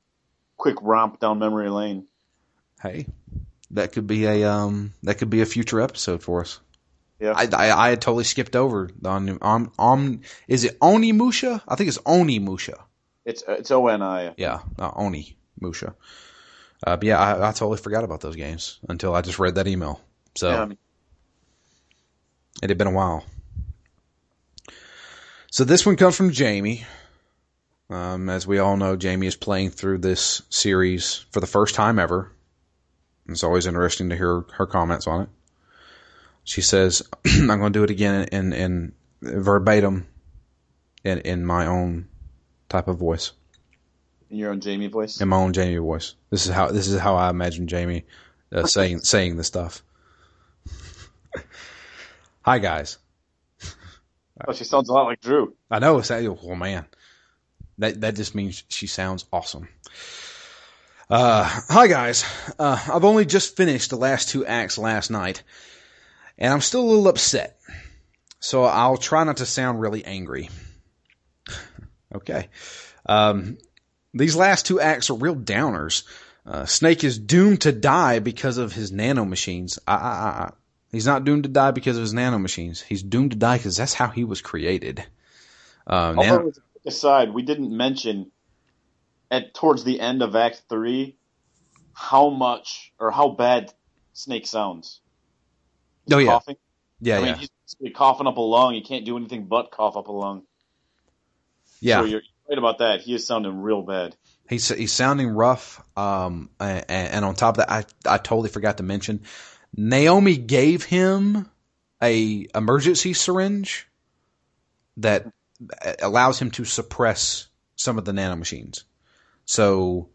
quick romp down memory lane. Hey, that could be a um that could be a future episode for us. Yeah, I, I, I had totally skipped over the on um is it Oni Musha? I think it's Onimusha. It's it's O N I. Yeah, uh, Oni Musha. Uh, but yeah, I, I totally forgot about those games until I just read that email. So Yeah. it had been a while. So this one comes from Jamie. Um, as we all know, Jamie is playing through this series for the first time ever. It's always interesting to hear her comments on it. She says, "I'm going to do it again in, in verbatim, in in my own type of voice, In your own Jamie voice. in my own Jamie voice. This is how this is how I imagine Jamie uh, saying saying the stuff." Hi guys. Oh, she sounds a lot like Drew. I know. It's, oh man, that that just means she sounds awesome. Uh, hi guys. Uh, I've only just finished the last two acts last night, and I'm still a little upset. So I'll try not to sound really angry. okay. Um, these last two acts are real downers. Uh, Snake is doomed to die because of his nanomachines. I, I, I, he's not doomed to die because of his nanomachines. He's doomed to die because that's how he was created. Uh, Although, nano- as a quick aside, we didn't mention at towards the end of Act Three how much or how bad Snake sounds. He's Oh, yeah. coughing. yeah, I mean, he's coughing up a lung. He can't do anything but cough up a lung. yeah. So you're right about that. He is sounding real bad. He's he's sounding rough. Um, and, and on top of that, I I totally forgot to mention, Naomi gave him a emergency syringe that allows him to suppress some of the nanomachines. So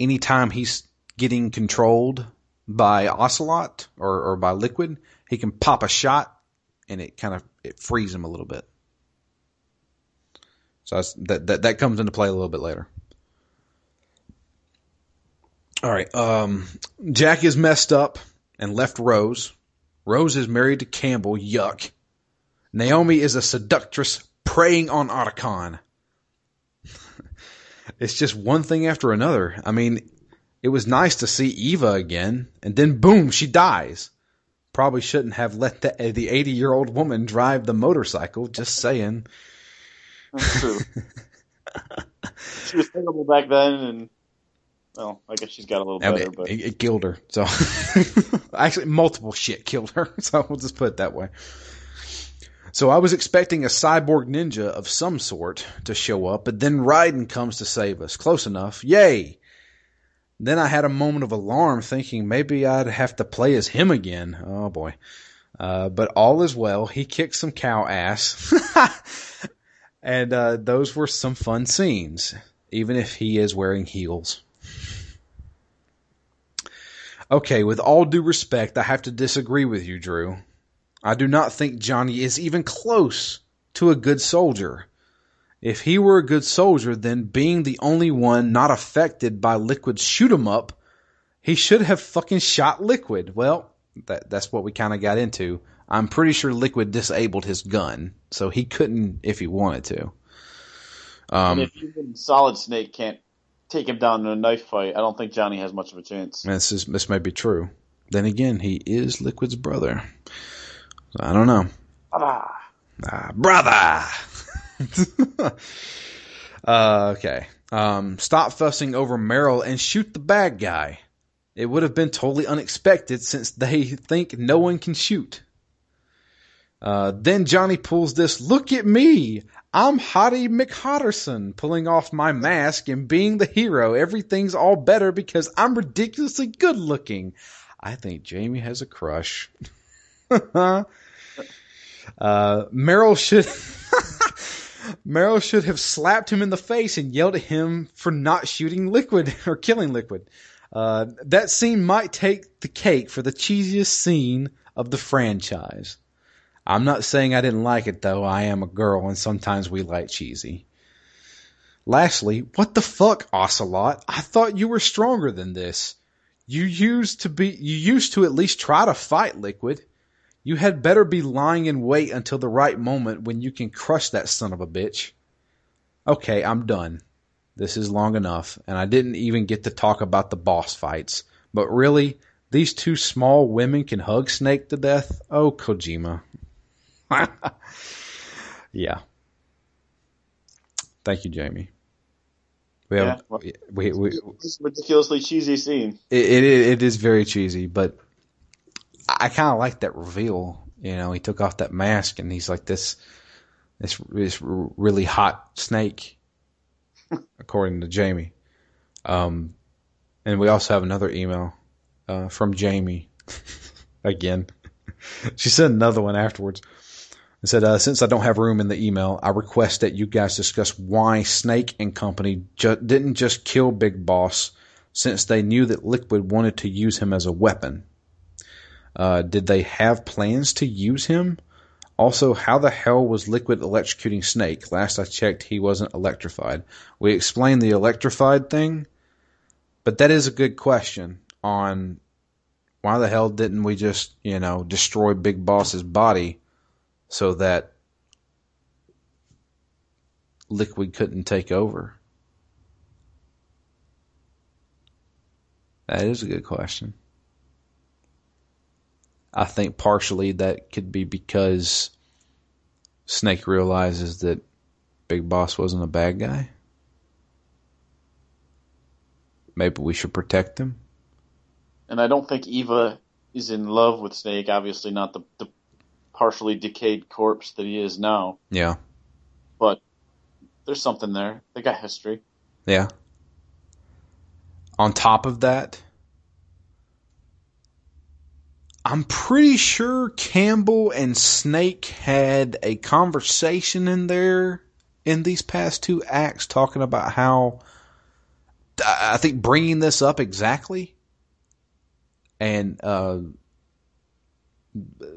anytime he's getting controlled by Ocelot or, or by Liquid, he can pop a shot and it kind of it frees him a little bit. So that that that comes into play a little bit later. All right. Um, Jack is messed up and left Rose. Rose is married to Campbell. Yuck. Naomi is a seductress preying on Otacon. It's just one thing after another. I mean, it was nice to see Eva again, and then boom, she dies. Probably shouldn't have let the the 80 year old woman drive the motorcycle. Just saying. That's true. she was terrible back then, and well, I guess she's got a little better. But it, it killed her. So actually, multiple shit killed her. So we'll just put it that way. So I was expecting a cyborg ninja of some sort to show up, but then Raiden comes to save us. Close enough. Yay! Then I had a moment of alarm, thinking maybe I'd have to play as him again. Oh boy. Uh, but all is well. He kicked some cow ass. and uh, those were some fun scenes, even if he is wearing heels. Okay, with all due respect, I have to disagree with you, Drew. I do not think Johnny is even close to a good soldier. If he were a good soldier, then being the only one not affected by Liquid's shoot 'em up, he should have fucking shot Liquid. Well, that, that's what we kind of got into. I'm pretty sure Liquid disabled his gun, so he couldn't if he wanted to. Um, if even Solid Snake can't take him down in a knife fight, I don't think Johnny has much of a chance. This is this may be true. Then again, he is Liquid's brother. I don't know. Ah, Ah, brother. uh, okay. Um, stop fussing over Meryl and shoot the bad guy. It would have been totally unexpected since they think no one can shoot. Uh, then Johnny pulls this, look at me! I'm Hottie McHotterson, pulling off my mask and being the hero. Everything's all better because I'm ridiculously good looking. I think Jamie has a crush. uh, Meryl should, Meryl should have slapped him in the face and yelled at him for not shooting Liquid or killing Liquid. Uh, that scene might take the cake for the cheesiest scene of the franchise. I'm not saying I didn't like it though. I am a girl and sometimes we like cheesy. Lastly, what the fuck, Ocelot? I thought you were stronger than this. You used to be, you used to at least try to fight Liquid. You had better be lying in wait until the right moment when you can crush that son of a bitch. Okay, I'm done. This is long enough, and I didn't even get to talk about the boss fights. But really, these two small women can hug Snake to death? Oh, Kojima. yeah. Thank you, Jamie. We have Yeah, we we ridiculously cheesy scene. it, it it is very cheesy, but I kind of like that reveal. You know, he took off that mask and he's like this this this really hot snake, according to Jamie. Um, and we also have another email uh, from Jamie again. she sent another one afterwards. It said, uh, since I don't have room in the email, I request that you guys discuss why Snake and Company ju- didn't just kill Big Boss since they knew that Liquid wanted to use him as a weapon. Uh, did they have plans to use him? Also, how the hell was Liquid electrocuting Snake? Last I checked, he wasn't electrified. We explained the electrified thing, but that is a good question on why the hell didn't we just, you know, destroy Big Boss's body so that Liquid couldn't take over? That is a good question. I think partially that could be because Snake realizes that Big Boss wasn't a bad guy. Maybe we should protect him. And I don't think Eva is in love with Snake. Obviously, not the, the partially decayed corpse that he is now. Yeah. But there's something there. They got history. Yeah. On top of that, I'm pretty sure Campbell and Snake had a conversation in there in these past two acts talking about how I think bringing this up exactly and uh,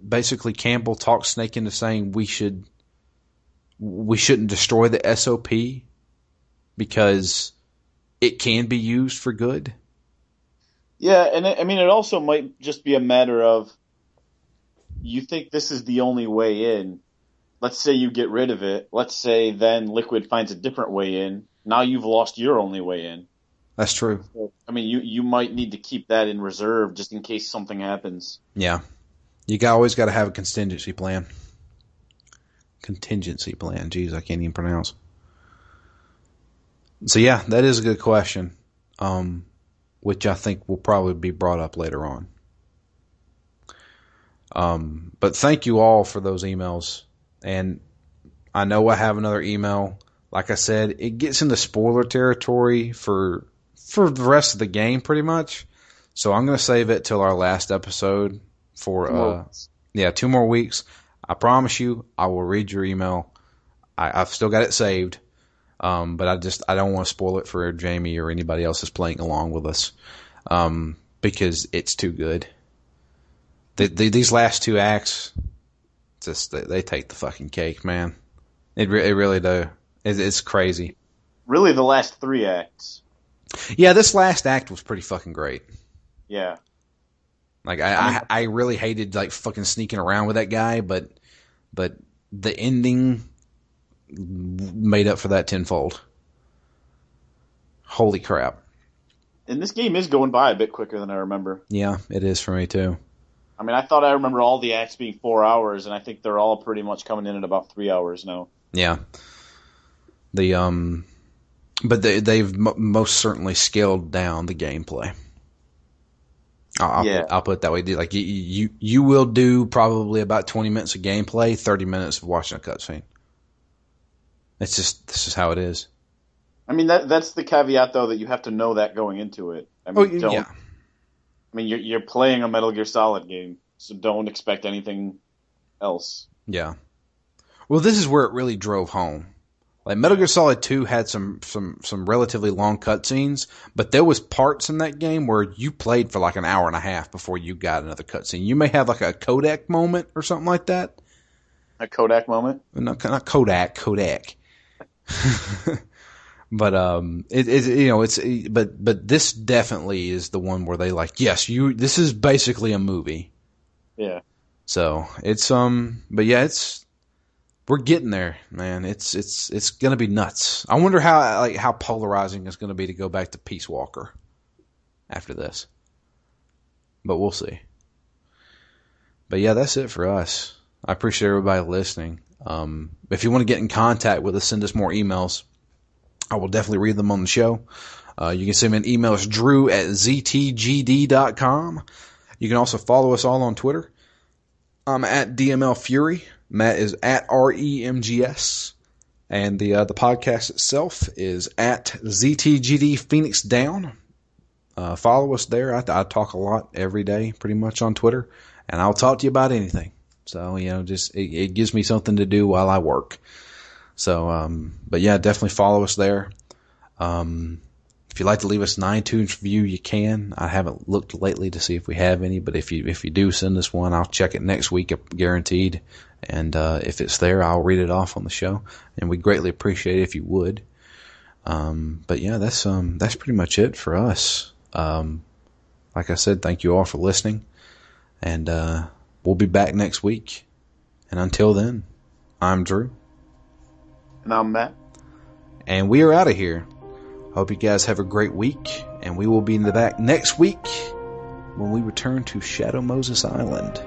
basically Campbell talked Snake into saying we should we shouldn't destroy the SOP because it can be used for good. Yeah, and it, I mean, it also might just be a matter of you think this is the only way in. Let's say you get rid of it. Let's say then Liquid finds a different way in. Now you've lost your only way in. That's true. I mean, you you might need to keep that in reserve just in case something happens. Yeah. You got, always got to have a contingency plan. Contingency plan. Jeez, I can't even pronounce. So yeah, that is a good question. Um, which I think will probably be brought up later on. Um, but thank you all for those emails. And I know I have another email. Like I said, it gets into spoiler territory for for the rest of the game pretty much. So I'm going to save it till our last episode for uh yeah, two more weeks. I promise you I will read your email. I, I've still got it saved. Um, but I just I don't want to spoil it for Jamie or anybody else that's playing along with us, um, because it's too good. The, the, these last two acts, just they, they take the fucking cake, man. It re- it really do. It, it's crazy. Really, the last three acts. Yeah, this last act was pretty fucking great. Yeah. Like I, I, I really hated like fucking sneaking around with that guy, but but the ending made up for that tenfold. Holy crap! And this game is going by a bit quicker than I remember. Yeah, it is for me too. I mean, I thought I remember all the acts being four hours, and I think they're all pretty much coming in at about three hours now. Yeah. The um, but they they've m- most certainly scaled down the gameplay. I'll, I'll, Yeah. put, I'll put it that way. Like you, you you will do probably about twenty minutes of gameplay, thirty minutes of watching a cutscene. It's just this is how it is. I mean, that that's the caveat though that you have to know that going into it. I Oh mean, don't, yeah, I mean, you're you're playing a Metal Gear Solid game, so don't expect anything else. yeah. Well, this is where it really drove home. Like Metal Gear Solid Two had some some some relatively long cutscenes, but there was parts in that game where you played for like an hour and a half before you got another cutscene. You may have like a Codec moment or something like that. A Kodak moment. not, not Kodak, Codec. but um, it, it you know it's but but this definitely is the one where they like yes you this is basically a movie. Yeah. So it's um, but yeah, it's we're getting there, man. It's it's it's gonna be nuts. I wonder how like how polarizing it's gonna be to go back to Peace Walker after this, but we'll see. But yeah, that's it for us. I appreciate everybody listening. Um, if you want to get in contact with us, send us more emails. I will definitely read them on the show. Uh, you can send me an email. It's drew at ztgd.com. You can also follow us all on Twitter. I'm at DML Fury. Matt is at REMGS. And the, uh, the podcast itself is at ZTGD Phoenix Down. Uh, follow us there. I, I talk a lot every day, pretty much on Twitter, and I'll talk to you about anything. So, you know, just, it, it gives me something to do while I work. So, um, but yeah, definitely follow us there. Um, if you'd like to leave us an iTunes review, you can. I haven't looked lately to see if we have any, but if you if you do send us one, I'll check it next week, guaranteed. And uh, if it's there, I'll read it off on the show, and we greatly appreciate it if you would. Um, but yeah, that's um that's pretty much it for us. Um, like I said, thank you all for listening, and uh, we'll be back next week. And until then, I'm Drew. And I'm Matt. And we are out of here. Hope you guys have a great week, and we will be in the back next week when we return to Shadow Moses Island.